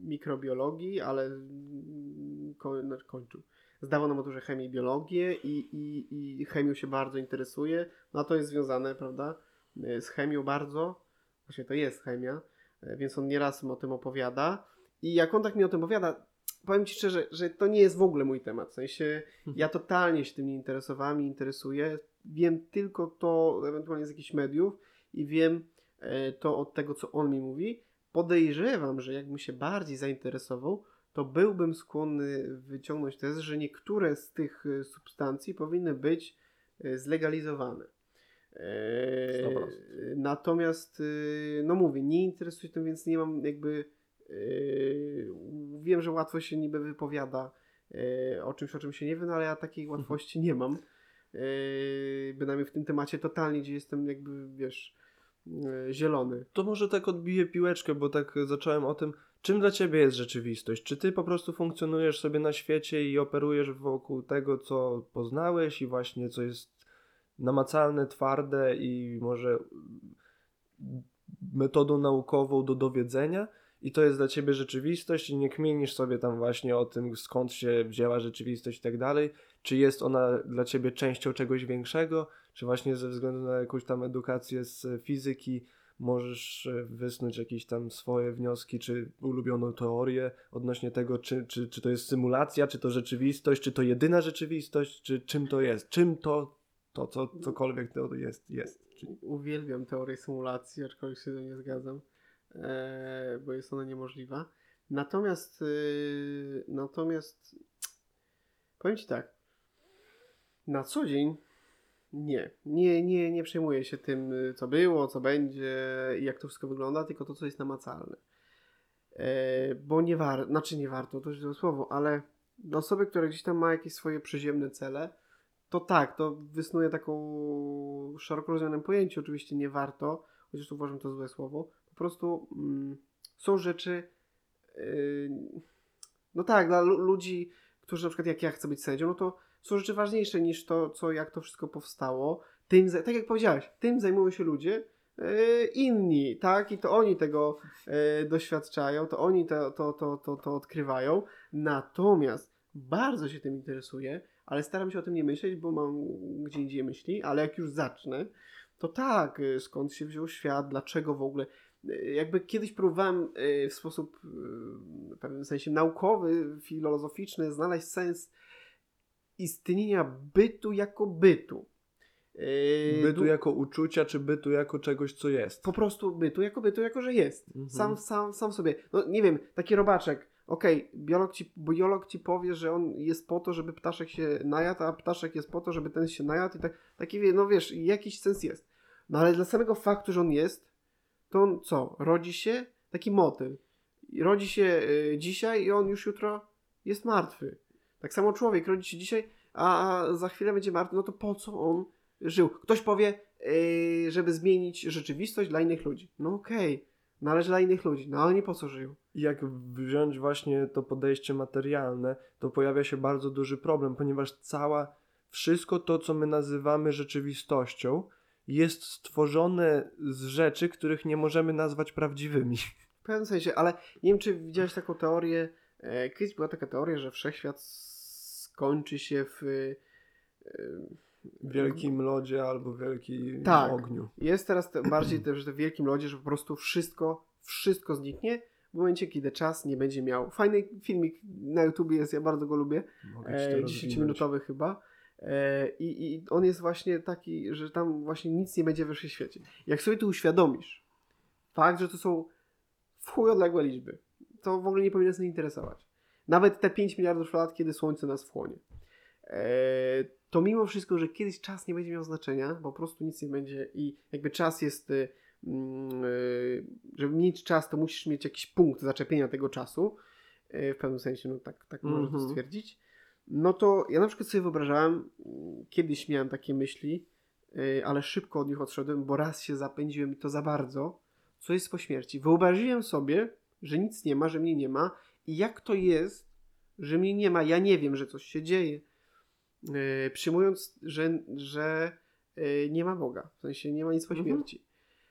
mikrobiologii, ale znaczy kończył. Zdawał na maturze chemię i biologię i, i, i chemią się bardzo interesuje. No a to jest związane, prawda, y, z chemią bardzo, właśnie to jest chemia, y, więc on nieraz mi o tym opowiada. I jak on tak mi o tym opowiada, powiem Ci szczerze, że to nie jest w ogóle mój temat, w sensie ja totalnie się tym nie interesowałem, nie interesuję, wiem tylko to ewentualnie z jakichś mediów i wiem e, to od tego, co on mi mówi. Podejrzewam, że jakbym się bardziej zainteresował, to byłbym skłonny wyciągnąć tezę, że niektóre z tych e, substancji powinny być e, zlegalizowane. E, 100%. Natomiast, no mówię, nie interesuję się tym, więc nie mam jakby. Wiem, że łatwo się niby wypowiada o czymś, o czym się nie wie, no ale ja takiej łatwości nie mam. E, Bynajmniej w tym temacie totalnie, gdzie jestem jakby, wiesz, e, zielony. To może tak odbiję piłeczkę, bo tak zacząłem o tym, czym dla ciebie jest rzeczywistość. Czy ty po prostu funkcjonujesz sobie na świecie i operujesz wokół tego, co poznałeś i właśnie co jest namacalne, twarde i może metodą naukową do dowiedzenia? I to jest dla ciebie rzeczywistość i nie kmienisz sobie tam właśnie o tym, skąd się wzięła rzeczywistość i tak dalej. Czy jest ona dla ciebie częścią czegoś większego, czy właśnie ze względu na jakąś tam edukację z fizyki możesz e, wysnuć jakieś tam swoje wnioski, czy ulubioną teorię odnośnie tego, czy, czy, czy to jest symulacja, czy to rzeczywistość, czy to jedyna rzeczywistość, czy czym to jest, czym to, to co, cokolwiek to jest, jest. Uwielbiam teorię symulacji, aczkolwiek się nią nie zgadzam, bo jest ona niemożliwa. Natomiast, y, natomiast powiem Ci tak, na co dzień nie, nie, nie, nie przejmuję się tym, y, co było, co będzie i jak to wszystko wygląda, tylko to, co jest namacalne. E, bo nie warto, znaczy nie warto, to źle słowo, ale dla osoby, która gdzieś tam ma jakieś swoje przyziemne cele, to tak, to wysnuje taką szeroko rozumianym pojęciu, oczywiście nie warto, chociaż uważam to złe słowo, po prostu mm, są rzeczy, yy, no tak, dla lu- ludzi, którzy na przykład jak ja chcę być sędzią, no to są rzeczy ważniejsze niż to, co, jak to wszystko powstało. Tym, tak jak powiedziałeś, tym zajmują się ludzie yy, inni, tak, i to oni tego yy, doświadczają, to oni to, to, to, to, to odkrywają, natomiast bardzo się tym interesuję, ale staram się o tym nie myśleć, bo mam gdzie indziej myśli, ale jak już zacznę, to tak, y, skąd się wziął świat, dlaczego w ogóle. Jakby kiedyś próbowałem y, w sposób y, w pewnym sensie naukowy, filozoficzny znaleźć sens istnienia bytu jako bytu. Y, bytu du- jako uczucia, czy bytu jako czegoś, co jest. po prostu bytu, jako bytu, jako że jest. Mhm. Sam, sam, sam sobie. No nie wiem, taki robaczek. Okej, biolog, ci, biolog ci powie, że on jest po to, żeby ptaszek się najadł, a ptaszek jest po to, żeby ten się najadł i tak, taki, wie- no wiesz, jakiś sens jest. No ale dla samego faktu, że on jest, to co? Rodzi się taki motyl. Rodzi się y, dzisiaj i on już jutro jest martwy. Tak samo człowiek rodzi się dzisiaj, a, za chwilę będzie martwy, no to po co on żył? Ktoś powie, yy, żeby zmienić rzeczywistość dla innych ludzi. No okej, należy dla innych ludzi, no ale nie po co żyją. Jak wziąć właśnie to podejście materialne, to pojawia się bardzo duży problem, ponieważ cała, wszystko to, co my nazywamy rzeczywistością, jest stworzone z rzeczy, których nie możemy nazwać prawdziwymi. W pewnym sensie, ale nie wiem, czy widziałeś taką teorię. E, kiedyś była taka teoria, że wszechświat skończy się w. E, W wielkim lodzie albo wielkim Tak. ogniu. jest teraz te, bardziej też w wielkim lodzie, że po prostu wszystko, wszystko zniknie w momencie, kiedy czas nie będzie miał. Fajny filmik na YouTubie jest, ja bardzo go lubię. E, rozwinąć. 10-minutowy chyba. E, i, I on jest właśnie taki, że tam właśnie nic nie będzie we wszechświecie. Jak sobie to uświadomisz, fakt, że to są w chuj odległe liczby, to w ogóle nie powinno nas interesować. Nawet te 5 miliardów lat, kiedy Słońce nas wchłonie. E, to mimo wszystko, że kiedyś czas nie będzie miał znaczenia, bo po prostu nic nie będzie i jakby czas jest, y, mm, y, żeby mieć czas, to musisz mieć jakiś punkt zaczepienia tego czasu. Y, W pewnym sensie, no tak, tak można to Mhm. stwierdzić. No to ja na przykład sobie wyobrażałem, mm, kiedyś miałem takie myśli, y, ale szybko od nich odszedłem, bo raz się zapędziłem i to za bardzo, co jest po śmierci. Wyobraziłem sobie, że nic nie ma, że mnie nie ma i jak to jest, że mnie nie ma, ja nie wiem, że coś się dzieje. Yy, przyjmując, że, że yy, nie ma Boga, w sensie nie ma nic po Mhm. śmierci.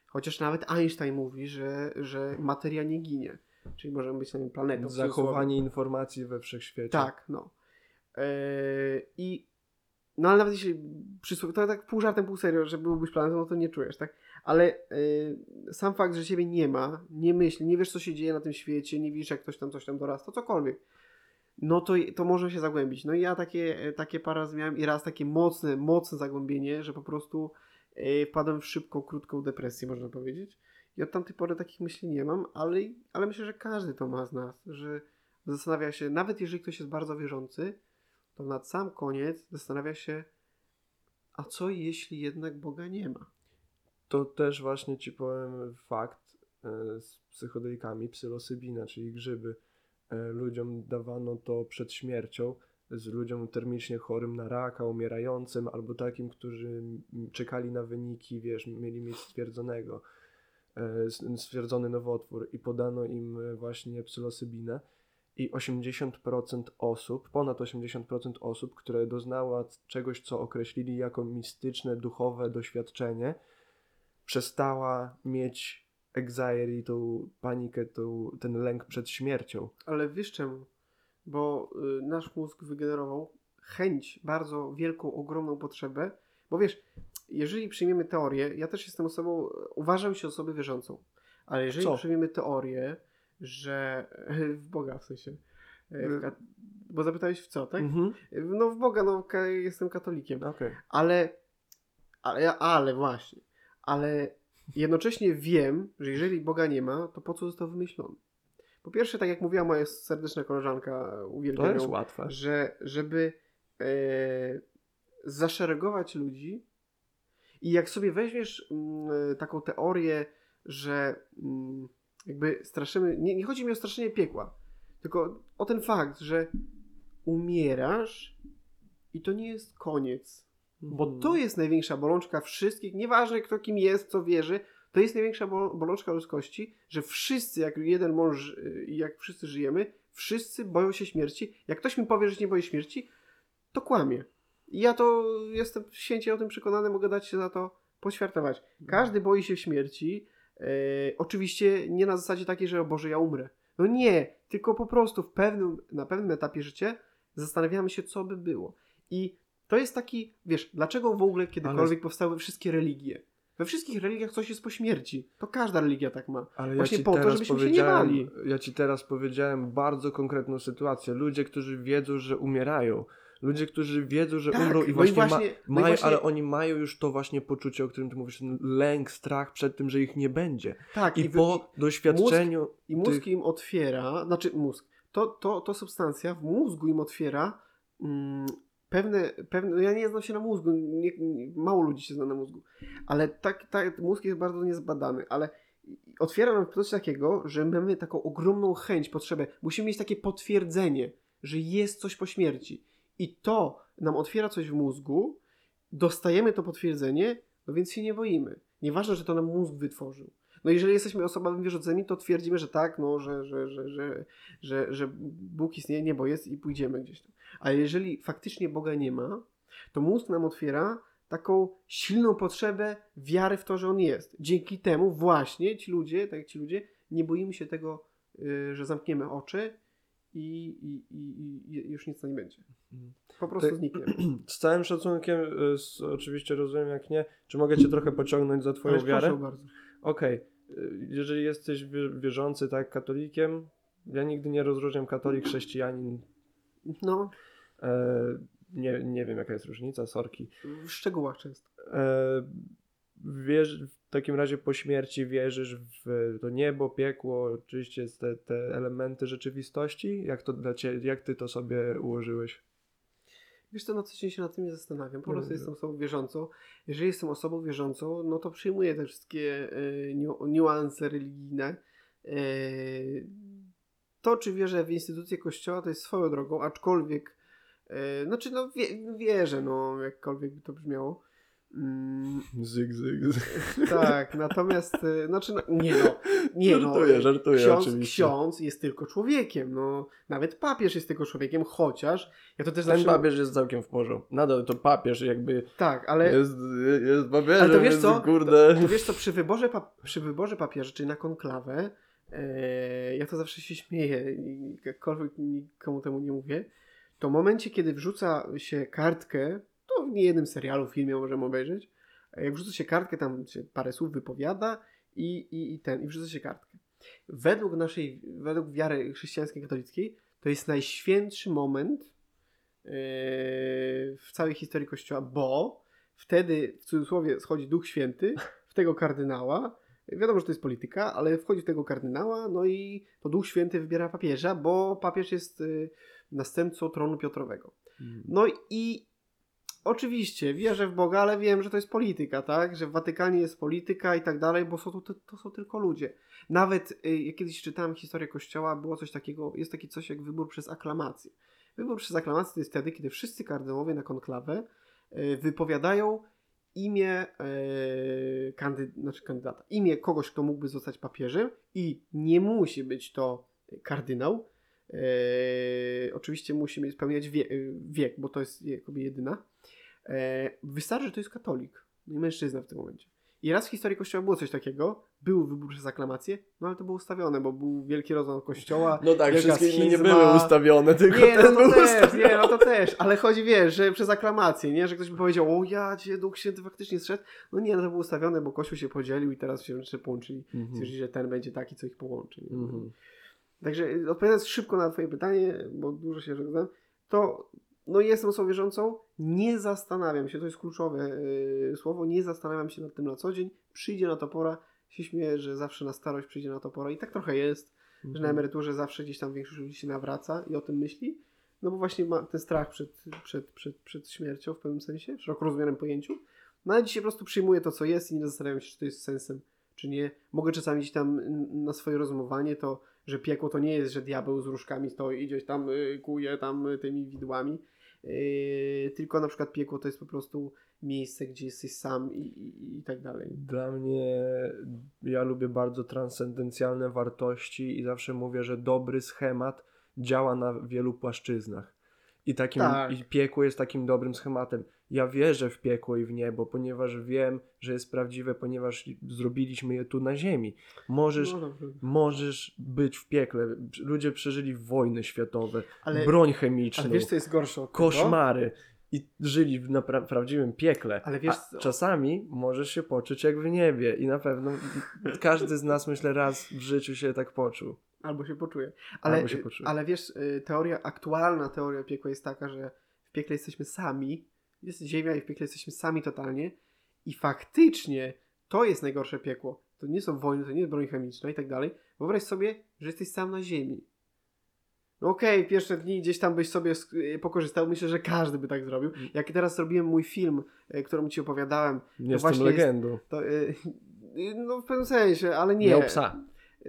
Chociaż nawet Einstein mówi, że, że materia nie ginie, czyli możemy być na nim planetą. Zachowanie informacji we wszechświecie. Tak, no. Yy, I no ale nawet jeśli przysłu- to tak pół żartem, pół serio, że byłbyś planetą, no to nie czujesz, tak? Ale y, sam fakt, że ciebie nie ma, nie myśli, nie wiesz co się dzieje na tym świecie, nie widzisz jak ktoś tam coś tam dorasta, cokolwiek, no to, to może się zagłębić. No i ja takie, takie parę razy miałem i raz takie mocne, mocne zagłębienie, że po prostu y, wpadłem w szybką, krótką depresję, można powiedzieć. I od tamtej pory takich myśli nie mam, ale, ale myślę, że każdy to ma z nas, że zastanawia się, nawet jeżeli ktoś jest bardzo wierzący, to na sam koniec zastanawia się, a co jeśli jednak Boga nie ma? To też właśnie ci powiem fakt e, z psychodelikami, psylosybina, czyli grzyby. E, Ludziom dawano to przed śmiercią, z ludziom termicznie chorym na raka, umierającym, albo takim, którzy czekali na wyniki, wiesz, mieli mieć stwierdzonego, e, stwierdzony nowotwór i podano im właśnie psylosybinę i 80% osób, ponad 80% osób, które doznała czegoś, co określili jako mistyczne, duchowe doświadczenie, przestała mieć anxiety, tą panikę, tą, ten lęk przed śmiercią. Ale wiesz czemu? Bo y, nasz mózg wygenerował chęć, bardzo wielką, ogromną potrzebę. Bo wiesz, jeżeli przyjmiemy teorię, ja też jestem osobą, uważam się osobą wierzącą, ale jeżeli Co? przyjmiemy teorię, że w Boga w sensie, e, w kat- bo zapytałeś w co, tak? Mhm. No w Boga, no ka- jestem katolikiem. Okej. Ale, ale, ale właśnie, ale jednocześnie wiem, że jeżeli Boga nie ma, to po co został wymyślony? Po pierwsze, tak jak mówiła moja serdeczna koleżanka, To uwielbiam jest ją, łatwe. że żeby e, zaszeregować ludzi i jak sobie weźmiesz mm, taką teorię, że mm, jakby straszymy, nie, nie chodzi mi o straszenie piekła, tylko o ten fakt, że umierasz i to nie jest koniec. Bo Mhm. to jest największa bolączka wszystkich, nieważne kto kim jest, co wierzy, to jest największa bol- bolączka ludzkości, że wszyscy, jak jeden mąż y, jak wszyscy żyjemy, wszyscy boją się śmierci. Jak ktoś mi powie, że się nie boi śmierci, to kłamie. I ja to jestem święcie o tym przekonany, mogę dać się za to poświartować. Każdy boi się śmierci, e, oczywiście nie na zasadzie takiej, że o Boże, ja umrę. No nie, tylko po prostu w pewnym, na pewnym etapie życia zastanawiamy się, co by było. I to jest taki, wiesz, dlaczego w ogóle kiedykolwiek powstały wszystkie religie? We wszystkich religiach coś jest po śmierci. To każda religia tak ma. Ale Właśnie ja po to, żebyśmy się nie bali. ja ci teraz powiedziałem bardzo konkretną sytuację. Ludzie, którzy wiedzą, że umierają. Ludzie, którzy wiedzą, że Tak, umrą no i i właśnie, właśnie- ma, no i mają, właśnie- ale oni mają już to właśnie poczucie, o którym ty mówisz, ten lęk, strach przed tym, że ich nie będzie. Tak, I, wy- po doświadczeniu I mózg tych- im otwiera, znaczy mózg, to, to, to substancja w mózgu im otwiera mm, pewne, pewne, no ja nie znam się na mózgu, nie, nie, mało ludzi się zna na mózgu, ale tak, tak, mózg jest bardzo niezbadany, ale otwiera nam coś takiego, że mamy taką ogromną chęć, potrzebę, musimy mieć takie potwierdzenie, że jest coś po śmierci i to nam otwiera coś w mózgu, dostajemy to potwierdzenie, no więc się nie boimy. Nieważne, że to nam mózg wytworzył. No jeżeli jesteśmy osobami wierzącymi, to twierdzimy, że tak, no, że, że, że, że, że, że Bóg istnieje, niebo jest i pójdziemy gdzieś tam. Ale jeżeli faktycznie Boga nie ma, to mózg nam otwiera taką silną potrzebę wiary w to, że On jest. Dzięki temu właśnie ci ludzie, tak jak ci ludzie, nie boimy się tego, y, że zamkniemy oczy i, i, i, i już nic nie będzie. Po prostu Tak. zniknie. z całym szacunkiem, y, z, oczywiście rozumiem jak nie, czy mogę cię trochę pociągnąć za twoją Ależ wiarę? bardzo. Okej, y, jeżeli jesteś wie- wierzący, tak, katolikiem, ja nigdy nie rozróżniam katolik, chrześcijanin, No, e, nie, nie wiem jaka jest różnica, sorki. w szczegółach często. E, wierz, w takim razie po śmierci wierzysz w to niebo, piekło, oczywiście te, te elementy rzeczywistości? Jak, to dla ciebie, jak ty to sobie ułożyłeś? Wiesz co, na co się nad tym nie zastanawiam. Po Nie prostu jestem osobą wierzącą. Jeżeli jestem osobą wierzącą, no to przyjmuję te wszystkie niu- niuanse religijne. E, to, czy wierzę w instytucje kościoła, to jest swoją drogą, aczkolwiek, e, znaczy, no wie, wierzę, no, jakkolwiek by to brzmiało. Mm, Zyg, zyg, zyg. tak, natomiast, e, znaczy, no, nie no, nie no. Żartuję, żartuję ksiądz, oczywiście. ksiądz jest tylko człowiekiem, no, nawet papież jest tylko człowiekiem, chociaż, ja to też Ten zawsze... papież jest całkiem w porządku. Nadal to papież jakby Tak, ale... jest, jest papieżem, Ale to wiesz co? kurde... To wiesz co, przy wyborze, pap- przy wyborze papieża, czyli na konklawę, e, ja to zawsze się śmieję jakkolwiek nikomu temu nie mówię, to w momencie, kiedy wrzuca się kartkę, to w niejednym serialu, filmie możemy obejrzeć, Jak wrzuca się kartkę, tam się parę słów wypowiada i, i, i ten, i wrzuca się kartkę. Według naszej, według wiary chrześcijańskiej, katolickiej, to jest najświętszy moment yy, w całej historii Kościoła, bo wtedy w cudzysłowie schodzi Duch Święty w tego kardynała. Wiadomo, że to jest polityka, ale wchodzi w tego kardynała, no i to Duch Święty wybiera papieża, bo papież jest y, następcą tronu Piotrowego. No i oczywiście wierzę w Boga, ale wiem, że to jest polityka, tak? Że w Watykanie jest polityka i tak dalej, bo są to, to są tylko ludzie. Nawet y, jak kiedyś czytałem historię Kościoła, było coś takiego, jest takie coś jak wybór przez aklamację. Wybór przez aklamację to jest wtedy, kiedy wszyscy kardynałowie na konklawę y, wypowiadają imię yy, znaczy kandydata, imię kogoś, kto mógłby zostać papieżem i nie musi być to kardynał. Yy, oczywiście musi mieć spełniać wie, yy, wiek, bo to jest jakoby jedyna. Yy, wystarczy, że to jest katolik, no i mężczyzna w tym momencie. I raz w historii Kościoła było coś takiego, był wybór przez aklamację, no ale to było ustawione, bo był wielki rozłam Kościoła. No tak, wszystkie inne nie schizma. były ustawione, tylko Nie, no ten to był też, ustawiony. nie, no to też, ale chodzi, wiesz, że przez aklamację, nie, że ktoś by powiedział, o ja cię, Duch Święty faktycznie zszedł, no nie, no to było ustawione, bo Kościół się podzielił i teraz się jeszcze połączyli, Mhm. stwierdzili, że ten będzie taki, co ich połączy. Mhm. Także y, odpowiadając szybko na twoje pytanie, bo dużo się żegnam, to no jestem osobą wierzącą, nie zastanawiam się, to jest kluczowe yy, słowo, nie zastanawiam się nad tym na co dzień, przyjdzie na to pora, się śmieję, że zawsze na starość przyjdzie na to pora i tak trochę jest, że Mhm. na emeryturze zawsze gdzieś tam większość ludzi się nawraca i o tym myśli, no bo właśnie ma ten strach przed, przed, przed, przed śmiercią w pewnym sensie, w szeroko rozumianym pojęciu, no ale dzisiaj po prostu przyjmuję to, co jest i nie zastanawiam się, czy to jest sensem, czy nie. Mogę czasami gdzieś tam na swoje rozumowanie to, że piekło to nie jest, że diabeł z różkami stoi i gdzieś tam y, kuje tam y, tymi widłami, yy, tylko na przykład piekło to jest po prostu miejsce, gdzie jesteś sam i, i, i tak dalej. Dla mnie, ja lubię bardzo transcendencjalne wartości i zawsze mówię, że dobry schemat działa na wielu płaszczyznach. I, takim, Tak. I piekło jest takim dobrym schematem. Ja wierzę w piekło i w niebo, ponieważ wiem, że jest prawdziwe, ponieważ zrobiliśmy je tu na ziemi. Możesz, No możesz być w piekle. Ludzie przeżyli wojny światowe, Ale, broń chemiczną, ale wiesz, co jest gorsze od koszmary i żyli w napra- prawdziwym piekle. Ale wiesz A czasami możesz się poczuć jak w niebie i na pewno każdy z nas myślę raz w życiu się tak poczuł. Albo się poczuje. Ale, Albo się poczuje. ale wiesz, y, teoria, aktualna teoria piekła jest taka, że w piekle jesteśmy sami, jest ziemia i w piekle jesteśmy sami totalnie i faktycznie to jest najgorsze piekło. To nie są wojny, to nie jest broń chemiczna i tak dalej. Wyobraź sobie, że jesteś sam na ziemi. No okej, pierwsze dni gdzieś tam byś sobie y, pokorzystał. Myślę, że każdy by tak zrobił. Mm. Jak teraz zrobiłem mój film, y, którym ci opowiadałem, Nie jestem właśnie jest- legendą. to no w pewnym sensie, ale nie. Miał psa.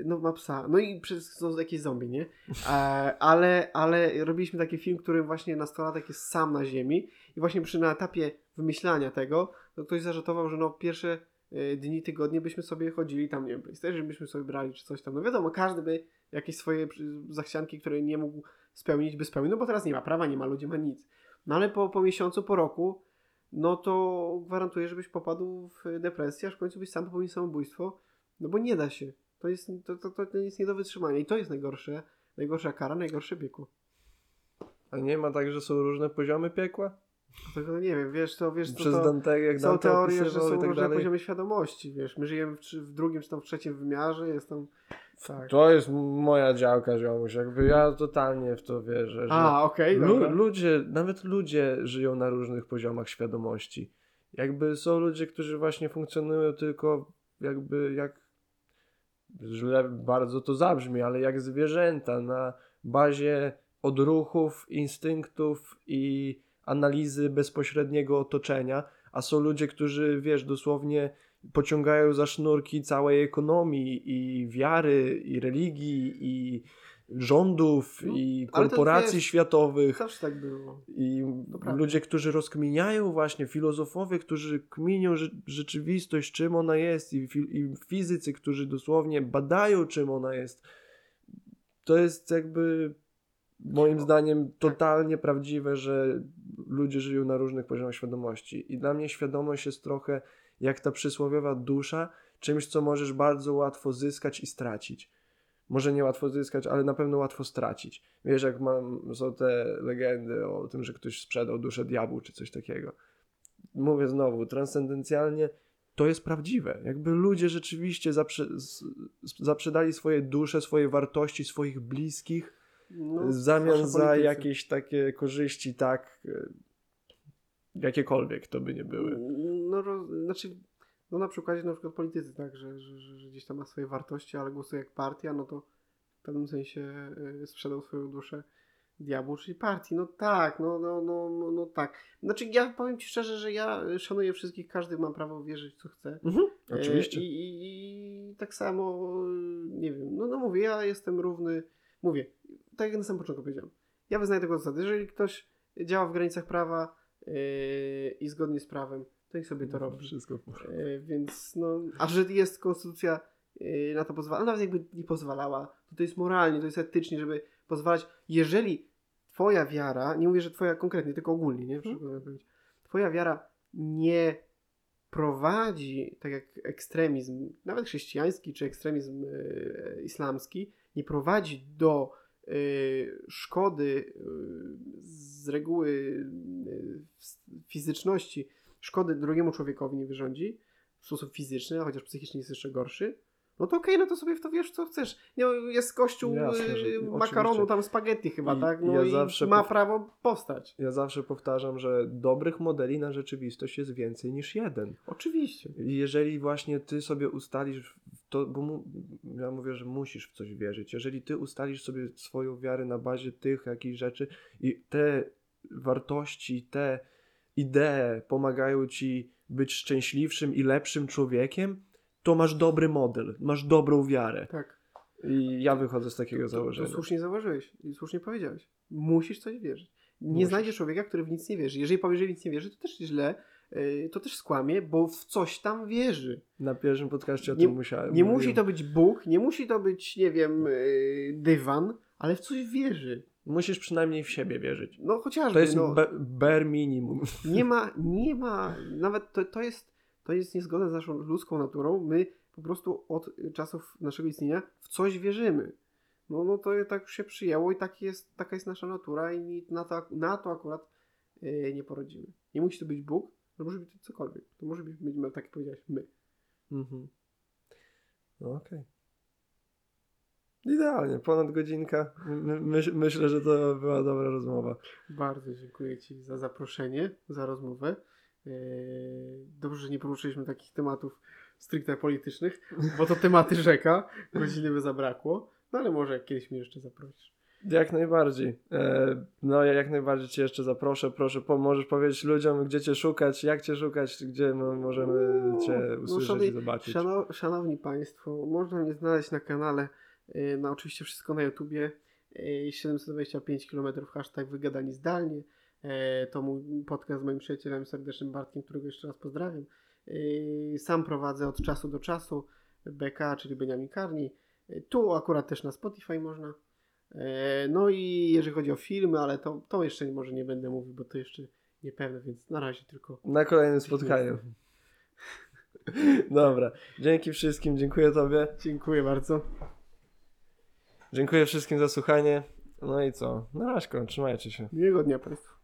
No ma psa. No i przez są jakieś zombie, nie? E, ale, ale robiliśmy taki film, który właśnie nastolatek jest sam na ziemi i właśnie przy na etapie wymyślania tego, to ktoś zażartował, że no pierwsze e, dni, tygodnie byśmy sobie chodzili tam, nie wiem, PlayStation byśmy sobie brali czy coś tam. No wiadomo, każdy by jakieś swoje zachcianki, które nie mógł spełnić, by spełnił, no bo teraz nie ma prawa, nie ma ludzi, ma nic. No ale po, po miesiącu, po roku, no to gwarantuję, żebyś popadł w depresję, aż w końcu byś sam popełnił samobójstwo, no bo nie da się. To jest, to, to, to, to jest nie do wytrzymania i to jest najgorsze, najgorsza kara, najgorsze piekło. A nie ma tak, że są różne poziomy piekła? Tego nie wiem, wiesz, to wiesz, to, Przez to Dante, jak są Dante teorie, że są tak różne dalej. poziomy świadomości, wiesz, my żyjemy w, w drugim czy tam w trzecim wymiarze, jest tam, tak. To jest moja działka, ziomuś. Jakby ja totalnie w to wierzę, że A, okej, Lu- dobra. ludzie, nawet ludzie żyją na różnych poziomach świadomości. Jakby są ludzie, którzy właśnie funkcjonują tylko jakby jak źle bardzo to zabrzmi, ale jak zwierzęta na bazie odruchów, instynktów i analizy bezpośredniego otoczenia, a są ludzie, którzy wiesz, dosłownie pociągają za sznurki całej ekonomii i wiary i religii i rządów No, i korporacji wiesz, światowych Zawsze tak było. i ludzie, którzy rozkminiają właśnie, filozofowie, którzy kminią rze- rzeczywistość, czym ona jest i, fi- i fizycy, którzy dosłownie badają, czym ona jest. To jest jakby moim zdaniem totalnie prawdziwe, że ludzie żyją na różnych poziomach świadomości. I dla mnie świadomość jest trochę jak ta przysłowiowa dusza, czymś, co możesz bardzo łatwo zyskać i stracić. Może nie łatwo zyskać, ale na pewno łatwo stracić. Wiesz, jak mam, są te legendy o tym, że ktoś sprzedał duszę diabłu czy coś takiego. mówię znowu, transcendencjalnie to jest prawdziwe. Jakby ludzie rzeczywiście zaprze, zaprzedali swoje dusze, swoje wartości, swoich bliskich No, w zamian za politycy. jakieś takie korzyści, tak, e, jakiekolwiek to by nie były. No, roz, znaczy, no na przykładzie na przykład politycy, tak, że, że, że, gdzieś tam ma swoje wartości, ale głosuje jak partia, no to w pewnym sensie y, sprzedał swoją duszę diabłu, czyli partii. No tak, no, no, no, no, no tak. Znaczy ja powiem Ci szczerze, że ja szanuję wszystkich, każdy ma prawo wierzyć co chce. Mhm, E, oczywiście. I, tak samo, y, nie wiem, no, no mówię, ja jestem równy, mówię, tak jak na samym początku powiedziałem, ja wyznaję tego zasady, jeżeli ktoś działa w granicach prawa yy, i zgodnie z prawem, to niech sobie to robi. Wszystko. Yy, więc no, a że jest konstytucja yy, na to pozwala, nawet jakby nie pozwalała, to to jest moralnie, to jest etycznie, żeby pozwalać, jeżeli twoja wiara, nie mówię, że twoja konkretnie, tylko ogólnie, nie? Mhm. Twoja wiara nie prowadzi, tak jak ekstremizm, nawet chrześcijański czy ekstremizm e, islamski, nie prowadzi do e, szkody e, z reguły e, fizyczności, szkody drugiemu człowiekowi nie wyrządzi w sposób fizyczny, chociaż psychicznie jest jeszcze gorszy, no to okej, no to sobie w to wiesz, co chcesz. Nie, jest kościół Jasne, e, makaronu, oczywiście. tam spaghetti chyba, I tak? No ja i zawsze ma prawo powstać. Ja zawsze powtarzam, że dobrych modeli na rzeczywistość jest więcej niż jeden. Oczywiście. Jeżeli właśnie ty sobie ustalisz to, bo mu, ja mówię, że musisz w coś wierzyć. Jeżeli ty ustalisz sobie swoją wiarę na bazie tych jakichś rzeczy i te wartości, te idee pomagają ci być szczęśliwszym i lepszym człowiekiem, to masz dobry model, masz dobrą wiarę. Tak. I ja wychodzę z takiego To, założenia. to słusznie zauważyłeś i słusznie powiedziałeś. Musisz coś wierzyć. Nie Musisz. znajdziesz człowieka, który w nic nie wierzy. Jeżeli powie, że w nic nie wierzy, to też źle, yy, to też skłamie, bo w coś tam wierzy. Na pierwszym podcaście o Nie- tym musiałem. Nie mówiłem. musi to być Bóg, nie musi to być, nie wiem, yy, dywan, ale w coś wierzy. Musisz przynajmniej w siebie wierzyć. No chociażby, To jest no, be, bare minimum. nie ma, nie ma, nawet to, to jest, to jest niezgodne z naszą ludzką naturą. My po prostu od czasów naszego istnienia w coś wierzymy. No, no to tak już się przyjęło i tak jest, taka jest nasza natura i na to, na to akurat yy, nie porodzimy. Nie musi to być Bóg, to może być cokolwiek. To może być, tak jak powiedziałeś, my. Mhm. No okej. Idealnie, ponad godzinka. My, myśl, myślę, że to była dobra rozmowa. Bardzo dziękuję Ci za zaproszenie, za rozmowę. Yy, Dobrze, że nie poruszyliśmy takich tematów stricte politycznych, bo to tematy rzeka, godziny by zabrakło, no ale może kiedyś mnie jeszcze zaprosisz. Jak najbardziej. E, no ja jak najbardziej Cię jeszcze zaproszę. Proszę, po, możesz powiedzieć ludziom, gdzie Cię szukać, jak Cię szukać, gdzie no, możemy Cię No, usłyszeć szanowni- i zobaczyć. Szano, szanowni Państwo, można mnie znaleźć na kanale, yy, na oczywiście wszystko na YouTubie, yy, 725 km hashtag wygadani zdalnie. Yy, To mój podcast z moim przyjacielem serdecznym Bartkiem, którego jeszcze raz pozdrawiam. Sam prowadzę od czasu do czasu BK, czyli Beniamin Karni. Tu akurat też na Spotify można. No i jeżeli chodzi o filmy, ale to, to jeszcze może nie będę mówił, bo to jeszcze niepewne, więc na razie tylko Na kolejnym spotkaniu. Dobra. Dzięki wszystkim, dziękuję Tobie. dziękuję bardzo. Dziękuję wszystkim za słuchanie. No i co? Na razie, trzymajcie się. Miłego dnia Państwu.